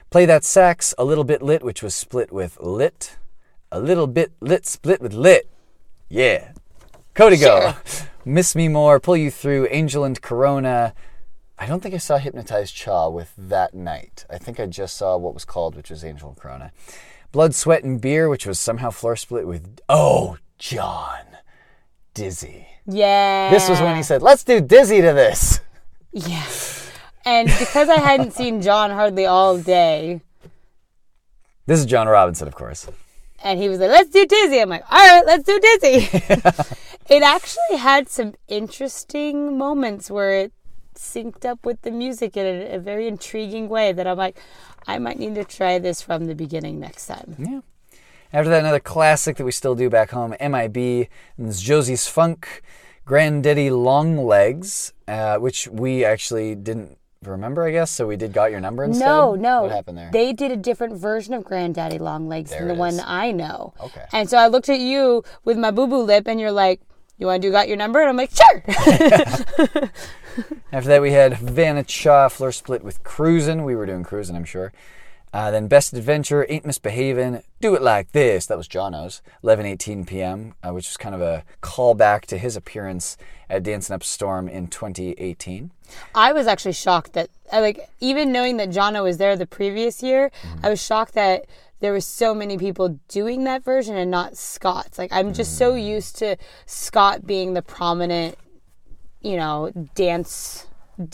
Play that sax, a little bit lit, which was split with lit. A little bit lit, split with lit. Yeah. Codigo. Miss Me More, Pull You Through, Angel and Corona. I don't think I saw Hypnotized Cha with that night. I think I just saw what was called, which was Angel and Corona. Blood, Sweat, and Beer, which was somehow floor split with, oh, John. Dizzy. Yeah. This was when he said, let's do Dizzy to this. Yeah. And because I hadn't seen John hardly all day, This is John Robinson, of course. and he was like, let's do Dizzy. I'm like, all right, let's do Dizzy. it actually had some interesting moments where it synced up with the music in a, a very intriguing way that I'm like, I might need to try this from the beginning next time. Yeah. After that, another classic that we still do back home, MIB, and it's Josie's Funk, Granddaddy Long Legs, uh, which we actually didn't remember, I guess, so we did Got Your Number instead. No, no. What happened there? They did a different version of Granddaddy Long Legs There than the it one. I know. Okay. And so I looked at you with my boo boo lip, and you're like, "You want to do Got Your Number?" And I'm like, "Sure." After that, we had Vanna Shaw, Floor Split with Cruisin'. We were doing Cruisin', I'm sure. Uh, then Best Adventure, Ain't Misbehavin', Do It Like This. That was Jono's, 11:18 p.m., uh, which was kind of a callback to his appearance at Dancing Up Storm in 2018. I was actually shocked that, like, even knowing that Jono was there the previous year, I was shocked that there was so many people doing that version and not Scott's. Like, I'm just so mm. used to Scott being the prominent, you know, dance,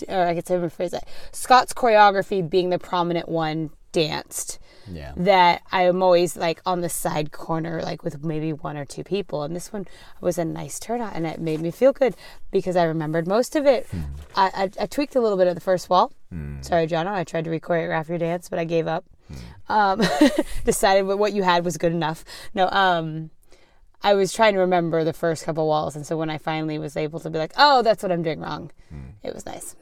or I could say rephrase that. Scott's choreography being the prominent one danced. Yeah. That I am always like on the side corner, like with maybe one or two people. And this one was a nice turnout, and it made me feel good because I remembered most of it. Hmm. I, I, I tweaked a little bit of the first wall. Hmm. Sorry, John. I tried to choreograph your dance, but I gave up. Um, decided what what you had was good enough. No, um, I was trying to remember the first couple walls, and so when I finally was able to be like, "Oh, that's what I'm doing wrong," it was nice.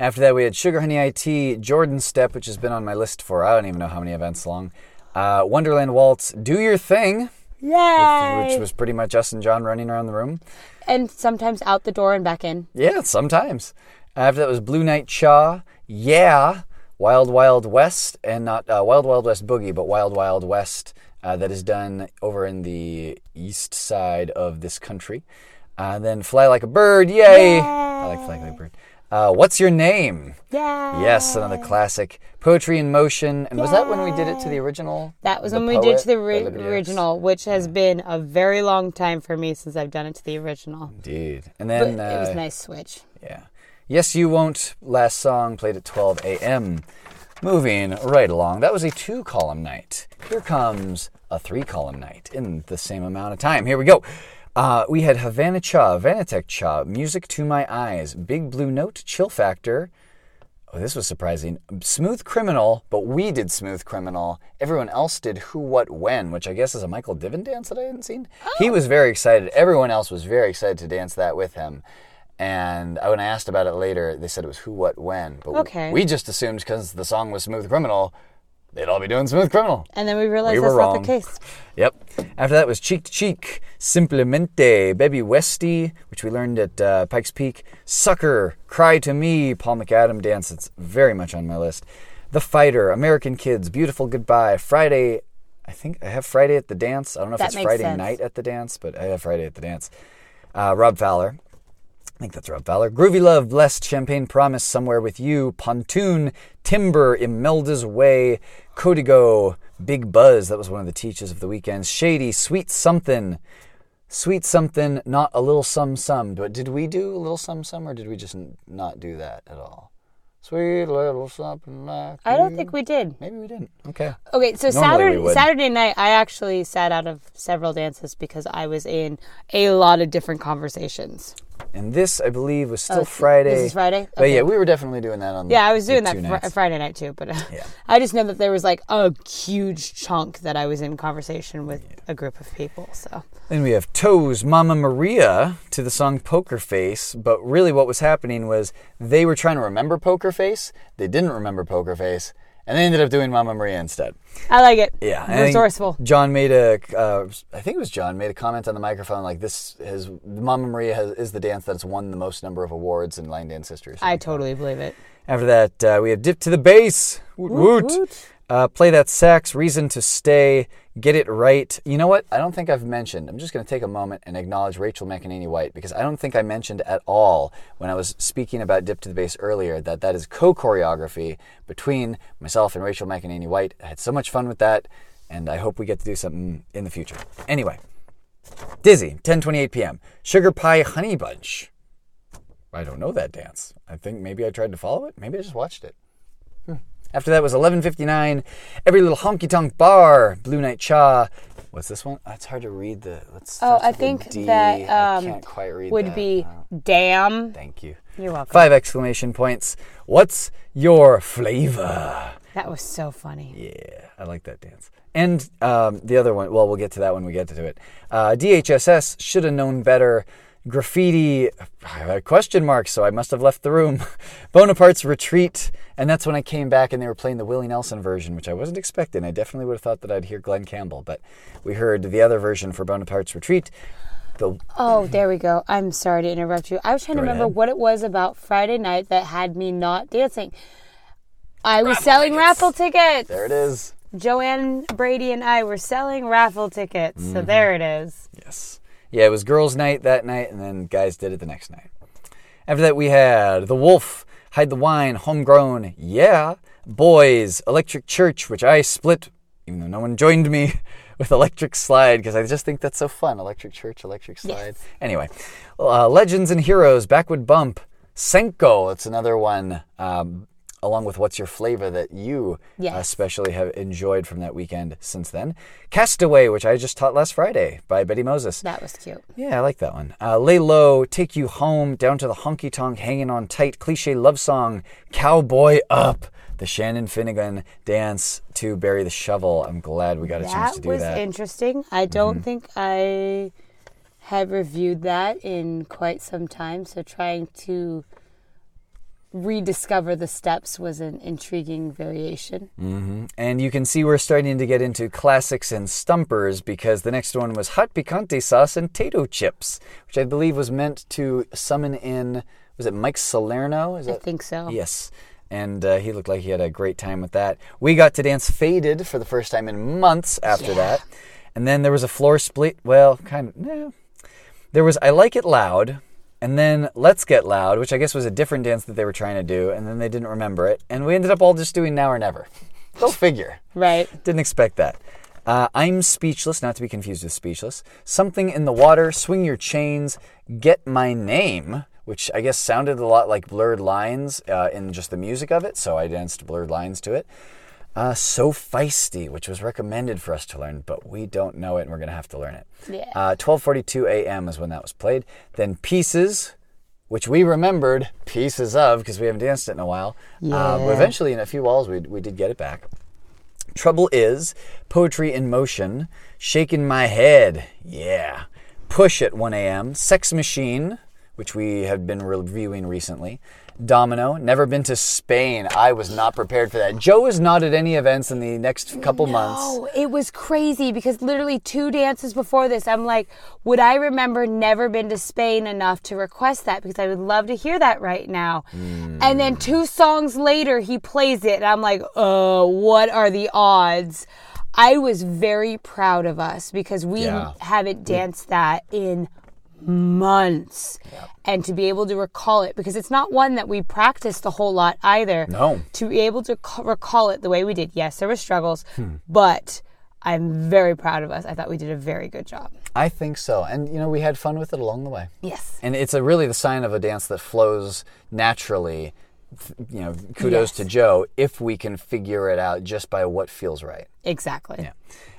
After that, we had Sugar Honey IT, Jordan Step, which has been on my list for I don't even know how many events long. Uh, Wonderland Waltz, Do Your Thing, Yay! which was pretty much us and John running around the room. and sometimes out the door and back in. Yeah, sometimes. After that was Blue Night Cha, Yeah, Wild Wild West, and not uh, Wild Wild West Boogie, but Wild Wild West, uh, that is done over in the east side of this country. Uh, then Fly Like a Bird, yay! I like Fly Like a Bird. Uh, What's Your Name? Yeah. Yes, another classic. Poetry in Motion. And was that when we did it to the original? That was The when we did to the ri- original, which has been a very long time for me since I've done it to the original. Indeed. And But then, it was uh, a nice switch. Yeah. Yes, You Won't, last song played at 12 a.m. Moving right along, that was a two column night. Here comes a three column night in the same amount of time. Here we go. Uh, we had Havana Cha, Vanatech Cha, Music to My Eyes, Big Blue Note, Chill Factor. Oh, this was surprising. Smooth Criminal, but we did Smooth Criminal. Everyone else did Who, What, When, which I guess is a Michael Diven dance that I hadn't seen. He was very excited. Everyone else was very excited to dance that with him. And when I asked about it later, they said it was Who, What, When. But Okay. we just assumed because the song was Smooth Criminal, they'd all be doing Smooth Criminal. And then we realized We were that's not wrong. the case. Yep. After that was Cheek to Cheek, Simplemente, Baby Westy, which we learned at uh, Pikes Peak, Sucker, Cry to Me, Paul McAdam dance. It's very much on my list. The Fighter, American Kids, Beautiful Goodbye, Friday. I think I have Friday at the dance. I don't know if That it's Friday sense. night at the dance, but I have Friday at the dance. Uh, Rob Fowler. I think that's Rob Fowler. Groovy Love, Blessed, Champagne Promise, Somewhere With You, Pontoon, Timber, Imelda's Way, Codigo, Big Buzz, that was one of the teachers of the weekends, Shady, Sweet Something, Sweet Something, Not a Little Sum Sum. But did we do a Little Sum Sum or did we just not do that at all? Sweet little something like I don't you. think we did. Maybe we didn't. Okay. Okay, so Normally Saturday. Saturday night, I actually sat out of several dances because I was in a lot of different conversations. And this I believe was still Oh, Friday. this is Friday? But yeah, we were definitely doing that on. Yeah, I was doing that fr- Friday night too, but uh, Yeah. I just know that there was like a huge chunk that I was in conversation with a group of people. So Then we have Toes Mama Maria to the song Poker Face, but really what was happening was they were trying to remember Poker Face. They didn't remember Poker Face, and they ended up doing Mama Maria instead. I like it. Yeah, think resourceful. John made a, uh, I think it was John made a comment on the microphone like this is Mama Maria has, is the dance that's won the most number of awards in Line Dance history. I totally believe it. After that, uh, we have Dip to the Bass. Woot woot. woot. Uh, play that sax, Reason to Stay, Get It Right. You know what? I don't think I've mentioned. I'm just going to take a moment and acknowledge Rachael McEnaney White because I don't think I mentioned at all when I was speaking about Dip to the Bass earlier that that is co choreography between myself and Rachael McEnaney White. I had so much fun with that, and I hope we get to do something in the future. Anyway, Dizzy, 10:28 p.m. Sugar Pie Honey Bunch. I don't know that dance. I think maybe I tried to follow it. Maybe I just watched it. After that was 11:59. Every little honky tonk bar. Blue Night Cha. What's this one? That's hard to read. The let's. Oh, I think D. that um, can't quite read would that. be Oh, damn. thank you. You're welcome. Five exclamation points. What's your flavor? That was so funny. Yeah, I like that dance. And um, the other one, well, we'll get to that when we get to it. Uh, DHSS should have known better. Graffiti, uh, question mark, so I must have left the room. Bonaparte's Retreat, and that's when I came back and they were playing the Willie Nelson version, which I wasn't expecting. I definitely would have thought that I'd hear Glen Campbell, but we heard the other version for Bonaparte's Retreat. The, Oh, there we go. I'm sorry to interrupt you. I was trying to Go remember ahead. what it was about Friday night that had me not dancing. I was selling raffle tickets. there it is. Joanne Brady and I were selling raffle tickets. Mm-hmm. So there it is. Yes. Yeah, it was girls' night that night, and then guys did it the next night. After that, we had The Wolf, Hide the Wine, Homegrown, Yeah, Boys, Electric Church, which I split, even though no one joined me, with Electric Slide, because I just think that's so fun. Electric Church, Electric Slide. Anyway, uh, Legends and Heroes, Backwood Bump, Senko, it's another one. Um, Along with what's your flavor that you Yes. especially have enjoyed from that weekend since then. Castaway, which I just taught last Friday by Betty Moses. That was cute. Yeah, I like that one. Uh, Lay Low, Take You Home, Down to the Honky Tonk, Hanging On Tight, Cliche Love Song, Cowboy Up, the Shannon Finnegan dance to Bury the Shovel. I'm glad we got a chance to do was that. Mm-hmm. interesting. I don't think I have reviewed that in quite some time. So trying to rediscover the steps was an intriguing variation. And you can see we're starting to get into classics and stumpers because the next one was hot picante sauce and tato chips, which I believe was meant to summon in, was it Mike Salerno? Is I that think so. Yes. And uh, he looked like he had a great time with that. We got to dance Faded for the first time in months after that. And then there was a floor split. Well, kind of, yeah. There was I Like It Loud, and then Let's Get Loud, which I guess was a different dance that they were trying to do, and then they didn't remember it. And we ended up all just doing Now or Never. Go figure. Right. Didn't expect that. Uh, I'm speechless, not to be confused with speechless. Something in the water, swing your chains, get my name, which I guess sounded a lot like blurred lines uh, in just the music of it, so I danced blurred lines to it. Uh, so feisty, which was recommended for us to learn, but we don't know it, and we're gonna have to learn it. Yeah. Uh, 12:42 a.m. is when that was played. Then pieces, which we remembered pieces of because we haven't danced it in a while. Uh, but eventually, in a few walls, we we did get it back. Trouble is poetry in motion, shaking my head, yeah. Push at 1 a.m. Sex Machine, which we have been reviewing recently. Domino, never been to Spain. I was not prepared for that. Joe is not at any events in the next couple months. Oh, it was crazy because literally two dances before this, I'm like, would I remember never been to Spain enough to request that? Because I would love to hear that right now. And then hmm. two songs later, he plays it, and I'm like, oh, what are the odds? I was very proud of us because we Yeah. haven't danced that in months. And to be able to recall it, because it's not one that we practiced a whole lot either No. to be able to recall it the way we did. Yes, there were struggles, Hmm. but I'm very proud of us. I thought we did a very good job. I think so. And, you know, we had fun with it along the way. Yes. And it's a really the sign of a dance that flows naturally you know, kudos Yes. to Joe if we can figure it out just by what feels right. Exactly. Yeah.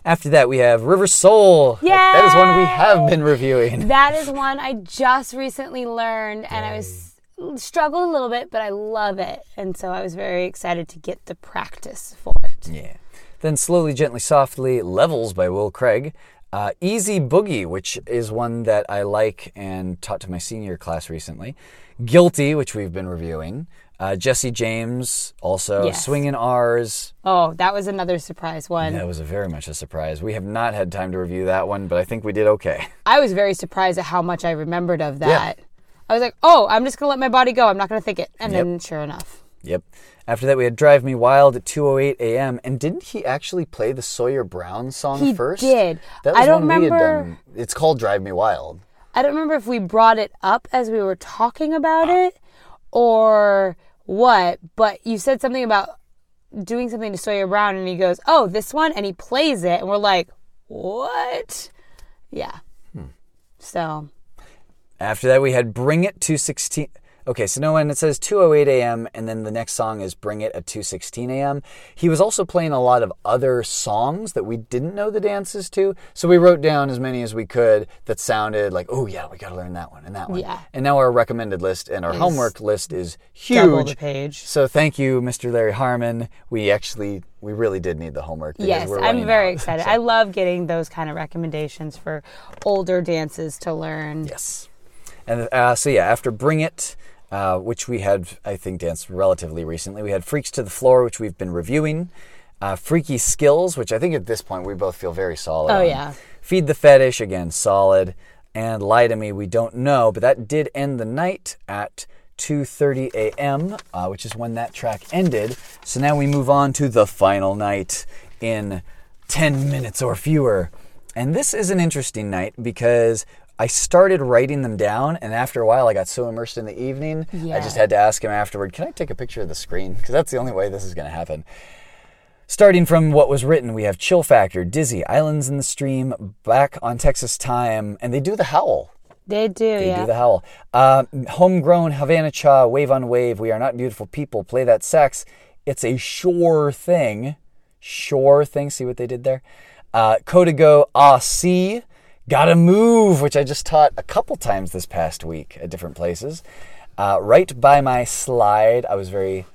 After that, we have River Soul. That- That is one we have been reviewing. That is one I just recently learned, and I was struggled a little bit, but I love it, and so I was very excited to get the practice for it. Yeah. Then Slowly, Gently, Softly, Levels by Will Craig. Uh, Easy Boogie, which is one that I like and taught to my senior class recently. Guilty, which we've been reviewing. Uh, Jesse James, also. Yes. Swingin' R's. Oh, that was another surprise one. That was a very much a surprise. We have not had time to review that one, but I think we did okay. I was very surprised at how much I remembered of that. I was like, oh, I'm just gonna let my body go. I'm not gonna think it, and Yep. then sure enough, Yep. After that, we had Drive Me Wild at 2.08 a.m. And didn't he actually play the Sawyer Brown song He first? did. That was I don't one we had remember- done. It's called Drive Me Wild. I don't remember if we brought it up as we were talking about it or what, but you said something about doing something to Sawyer Brown, and he goes, "Oh, this one," and he plays it, and we're like, "What?" Yeah. Hmm. So After that, we had Bring It 216. Okay, so no, when it says 2:08 a.m. and then the next song is Bring It at 2:16 a.m. He was also playing a lot of other songs that we didn't know the dances to, so we wrote down as many as we could that sounded like, oh yeah, we got to learn that one and that one. Yeah. And now our recommended list and our homework list is huge. double the page. So thank you, Mr. Larry Harmon. We actually, we really did need the homework. Yes, I'm very out. excited. So, I love getting those kind of recommendations for older dances to learn. yes. And uh, so yeah, after Bring It, uh, which we had, I think, danced relatively recently, we had Freaks to the Floor, which we've been reviewing. Uh, Freaky Skills, which I think at this point we both feel very solid. Oh, on. yeah. Feed the Fetish, again, solid. And Lie to Me, we don't know, but that did end the night at 2:30 a.m., uh, which is when that track ended. So now we move on to the final night in 10 minutes or fewer. And this is an interesting night because I started writing them down, and after a while, I got so immersed in the evening, I just had to ask him afterward, "Can I take a picture of the screen?" Because that's the only way this is going to happen. Starting from what was written, we have Chill Factor, Dizzy, Islands in the Stream, Back on Texas Time, and they do the howl. They do, They yeah. do the howl. Uh, homegrown Havana Cha, Wave on Wave, We Are Not Beautiful People, Play That Sex. It's a sure thing. Sure thing. See what they did there? Uh, Codigo, Ah See, Gotta Move, which I just taught a couple times this past week at different places. Uh, right by my slide, I was very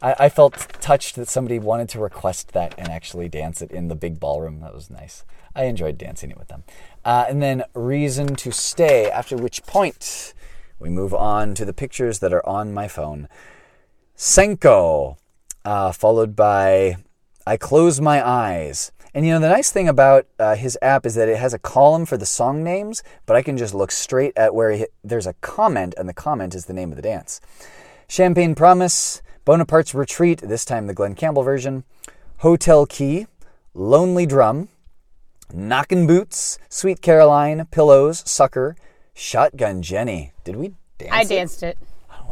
I, I felt touched that somebody wanted to request that and actually dance it in the big ballroom. That was nice. I enjoyed dancing it with them. Uh, and then Reason to Stay, after which point we move on to the pictures that are on my phone. Senko, uh, followed by I Close My Eyes. And you know, the nice thing about uh, his app is that it has a column for the song names, but I can just look straight at where he, there's a comment, and the comment is the name of the dance. Champagne Promise, Bonaparte's Retreat, this time the Glen Campbell version, Hotel Key, Lonely Drum, Knockin' Boots, Sweet Caroline, Pillows, Sucker, Shotgun Jenny. Did we dance? I it? danced it.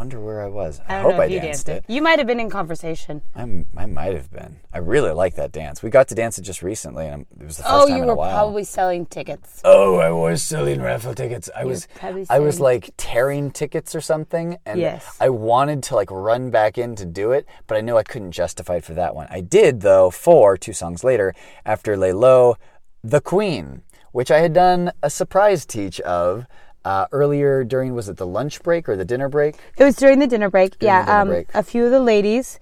I wonder where I was. I, I hope I you danced, danced it. it. You might have been in conversation. I'm, I might have been. I really like that dance. We got to dance it just recently, and it was the first Oh, time you in a while. Oh, you were probably selling tickets. Oh, I was selling raffle tickets. I were was I was like tearing tickets or something and Yes. I wanted to like run back in to do it, but I knew I couldn't justify it for that one. I did though for two songs later after Lay Low, The Queen, which I had done a surprise teach of uh, earlier during was it the lunch break or the dinner break? It was during the dinner break. During yeah, dinner um, break. Mm-hmm. a few of the ladies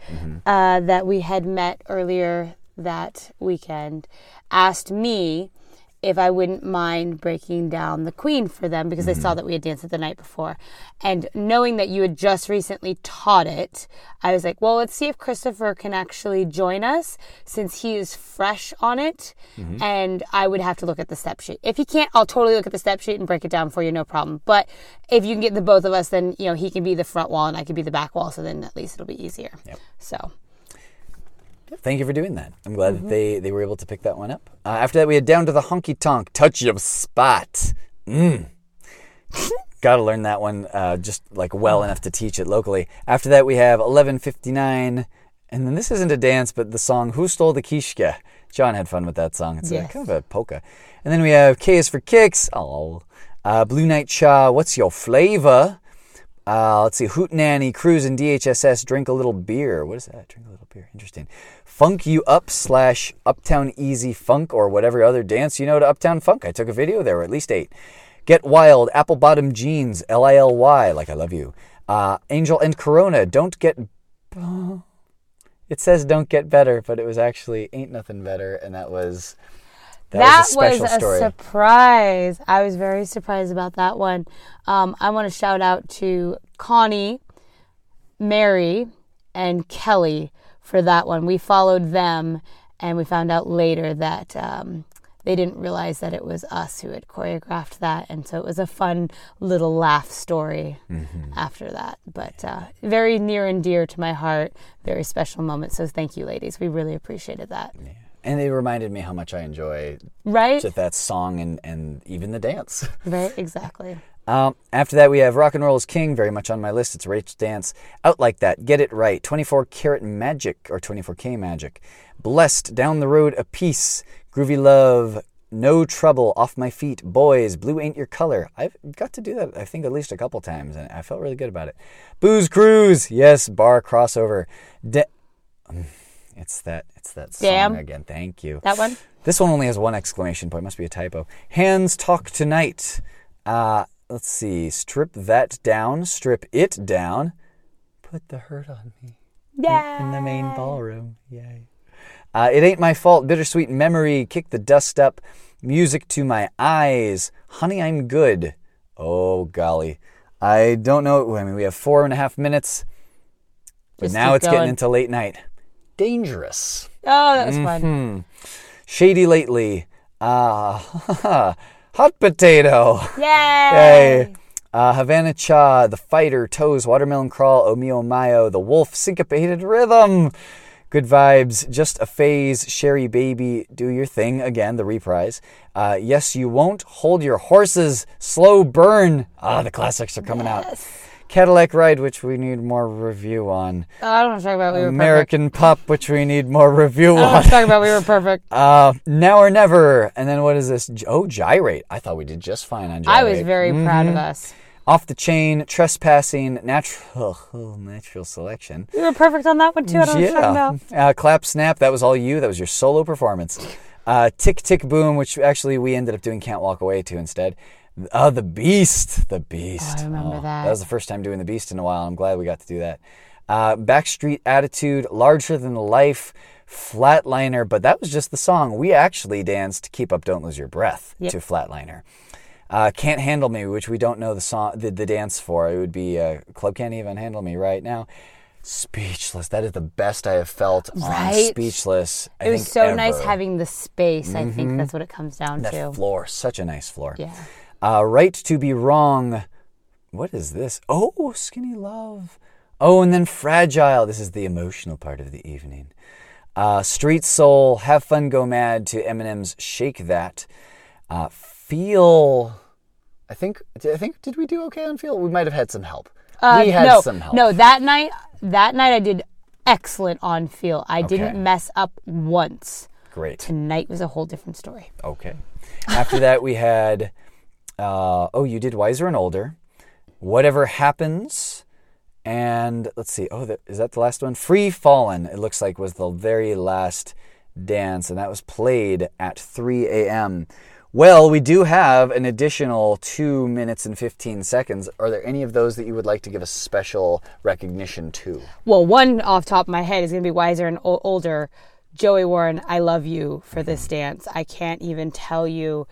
uh, that we had met earlier that weekend asked me if I wouldn't mind breaking down the Queen for them because they Mm-hmm. saw that we had danced it the night before. And knowing that you had just recently taught it, I was like, well, let's see if Christopher can actually join us since he is fresh on it. Mm-hmm. And I would have to look at the step sheet. If he can't, I'll totally look at the step sheet and break it down for you, no problem. But if you can get the both of us, then you know he can be the front wall and I can be the back wall. So then at least it'll be easier. Yep. So Thank you for doing that. I'm glad Mm-hmm. that they, they were able to pick that one up. Uh, after that, we had Down to the Honky Tonk, Touch Your Spot. Mm. Got to learn that one uh, just like well enough to teach it locally. After that, we have 1159. And then this isn't a dance, but the song Who Stole the Kishka? John had fun with that song. It's a, kind of a polka. And then we have K is for Kicks. Oh. Uh, Blue Night Cha, What's Your Flavor? Uh, let's see. Hootenanny, Cruise, and DHSS. Drink a little beer. What is that? Drink a little beer. Interesting. Funk You Up slash Uptown Easy Funk or whatever other dance you know to Uptown Funk. I took a video there, at least eight. Get Wild, Apple Bottom Jeans, L I L Y, like I love you. Uh, Angel and Corona, Don't Get. It says Don't Get Better, but it was actually Ain't Nothing Better, and that was. That, That was a was a surprise. I was very surprised about that one. Um, I want to shout out to Connie, Mary, and Kelly for that one. We followed them, and we found out later that um, they didn't realize that it was us who had choreographed that, and so it was a fun little laugh story Mm-hmm. after that. But uh, very near and dear to my heart, very special moment. So thank you, ladies. We really appreciated that. And it reminded me how much I enjoy Right? just that song and, and even the dance. Right? Exactly. Um, after that, we have Rock and Roll is King, very much on my list. It's Rach Dance. Out Like That, Get It Right, 24 Karat Magic, or 24K Magic. Blessed, Down the Road, A Piece, Groovy Love, No Trouble, Off My Feet, Boys, Blue Ain't Your Color. I've got to do that, I think, at least a couple times, and I felt really good about it. Booze Cruise, yes, Bar Crossover. Da- it's that, it's that song Damn. again. Thank you. That one? This one only has one exclamation point. Must be a typo. Hands talk tonight. Uh, let's see. Strip that down. Strip it down. Put the hurt on me Yeah. in the main ballroom. Yay. Uh, it ain't my fault. Bittersweet memory. Kick the dust up. Music to my eyes. Honey, I'm good. Oh golly. I don't know. I mean, we have four and a half minutes, but Just now it's getting into late night. Dangerous. Oh, that was Mm-hmm. fun. Shady lately. Uh, hot potato. Yay! Yay. Uh, Havana Cha, The Fighter, Toes, Watermelon Crawl, Mio Mayo, The Wolf, Syncopated Rhythm. Good vibes, Just a Phase, Sherry Baby, Do Your Thing, again, the reprise. Uh, yes, You Won't, Hold Your Horses, Slow Burn. Ah, the classics are coming out. Cadillac Ride, which we need more review on. I don't want to talk about we were perfect. American Pup, which we need more review on. I don't on. want to talk about we were perfect. Uh, now or never. And then what is this? Oh, gyrate. I thought we did just fine on gyrate. I was very proud of us. off the chain, trespassing, natural, oh, natural selection. We were perfect on that one too. I don't know what you're talking about. Uh, clap snap. That was all you. That was your solo performance. Uh, tick tick boom, which actually we ended up doing can't walk away to instead. Uh, the beast, the beast. Oh, I remember that. That was the first time doing the beast in a while. I'm glad we got to do that. Uh, Backstreet attitude, larger than life. Flatliner, but that was just the song. We actually danced "Keep Up, Don't Lose Your Breath" Yep. to Flatliner. Uh, Can't Handle Me, which we don't know the song, the, the dance for. It would be uh, Club Can't Even Handle Me right now. Speechless. That is the best I have felt on Right? Speechless. I It was so nice having the space. I think that's what it comes down that to. floor. Such a nice floor. Yeah. Uh, right to be wrong. What is this? Oh, skinny love. Oh, and then fragile. This is the emotional part of the evening. Uh, Street Soul, Have Fun, Go Mad to Eminem's Shake That. Uh, feel. I think. I think. Did we do okay on Feel? We might have had some help. Uh, we had no, some help. no, that night, that night I did excellent on feel. I Okay. didn't mess up once. Great. Tonight was a whole different story. Okay. After that, we had. Uh, oh, you did Wiser and Older. Whatever Happens. And let's see. Oh, is that the last one? Free Fallen, it looks like, was the very last dance. And that was played at 3 a.m. Well, we do have an additional 2 minutes and 15 seconds. Are there any of those that you would like to give a special recognition to? Well, one off top of my head is going to be wiser and o- older. Joey Warren, I love you for this dance. I can't even tell you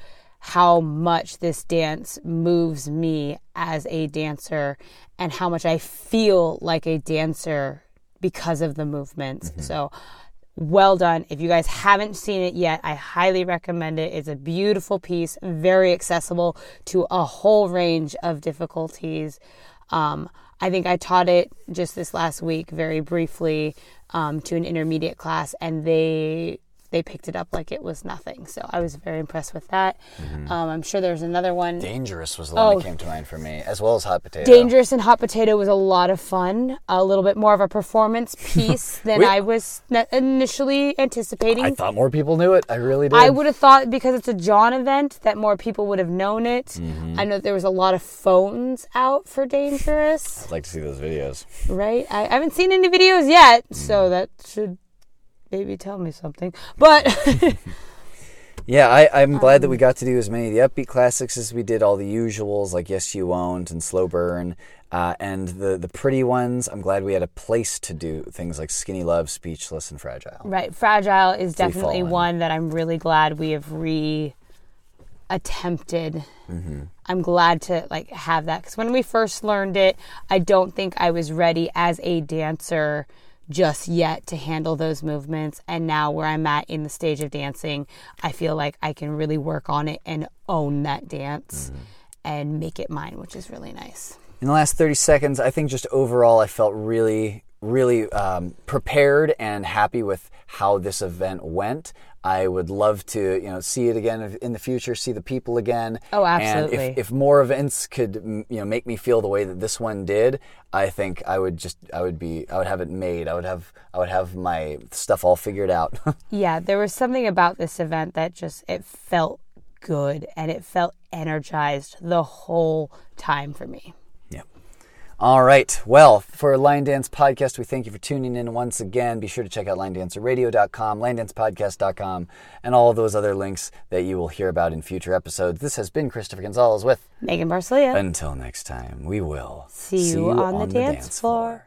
how much this dance moves me as a dancer and how much I feel like a dancer because of the movements. So, well done. If you guys haven't seen it yet, I highly recommend it. It's a beautiful piece, very accessible to a whole range of difficulties. Um, I think I taught it just this last week, very briefly, um, to an intermediate class, and they they picked it up like it was nothing. So I was very impressed with that. Um, I'm sure there's another one. Dangerous was the one Oh. that came to mind for me, as well as hot potato. Dangerous and Hot Potato was a lot of fun. A little bit more of a performance piece than We- I was initially anticipating. I thought more people knew it. I really did. I would have thought because it's a John event that more people would have known it. Mm-hmm. I know there was a lot of phones out for Dangerous, I'd like to see those videos. right? I, I haven't seen any videos yet, Mm. so that should maybe tell me something. But Yeah, I, I'm glad Um, that we got to do as many of the upbeat classics as we did. All the usuals like Yes You Won't and Slow Burn, uh, and the the pretty ones. I'm glad we had a place to do things like Skinny Love, Speechless, and Fragile. right, Fragile is definitely one that I'm really glad we have re attempted. Mm-hmm. I'm glad to like have that because when we first learned it, I don't think I was ready as a dancer just yet to handle those movements. And now where I'm at in the stage of dancing, I feel like I can really work on it and own that dance Mm-hmm. and make it mine, which is really nice. In the last 30 seconds, I think just overall, I felt really, really um, prepared and happy with how this event went. I would love to, you know, see it again in the future, see the people again. Oh, And absolutely. if, if more events could, you know, make me feel the way that this one did, I think I would just, I would be, I would have it made. I would have, I would have my stuff all figured out. Yeah, there was something about this event that just it felt good and it felt energized the whole time for me. All right. Well, for Line Dance Podcast, we thank you for tuning in once again. Be sure to check out linedancerradio.com, linedancepodcast.com, and all of those other links that you will hear about in future episodes. This has been Christopher Gonzalez with Megan Barcelia. Until next time, we will See you on the dance floor.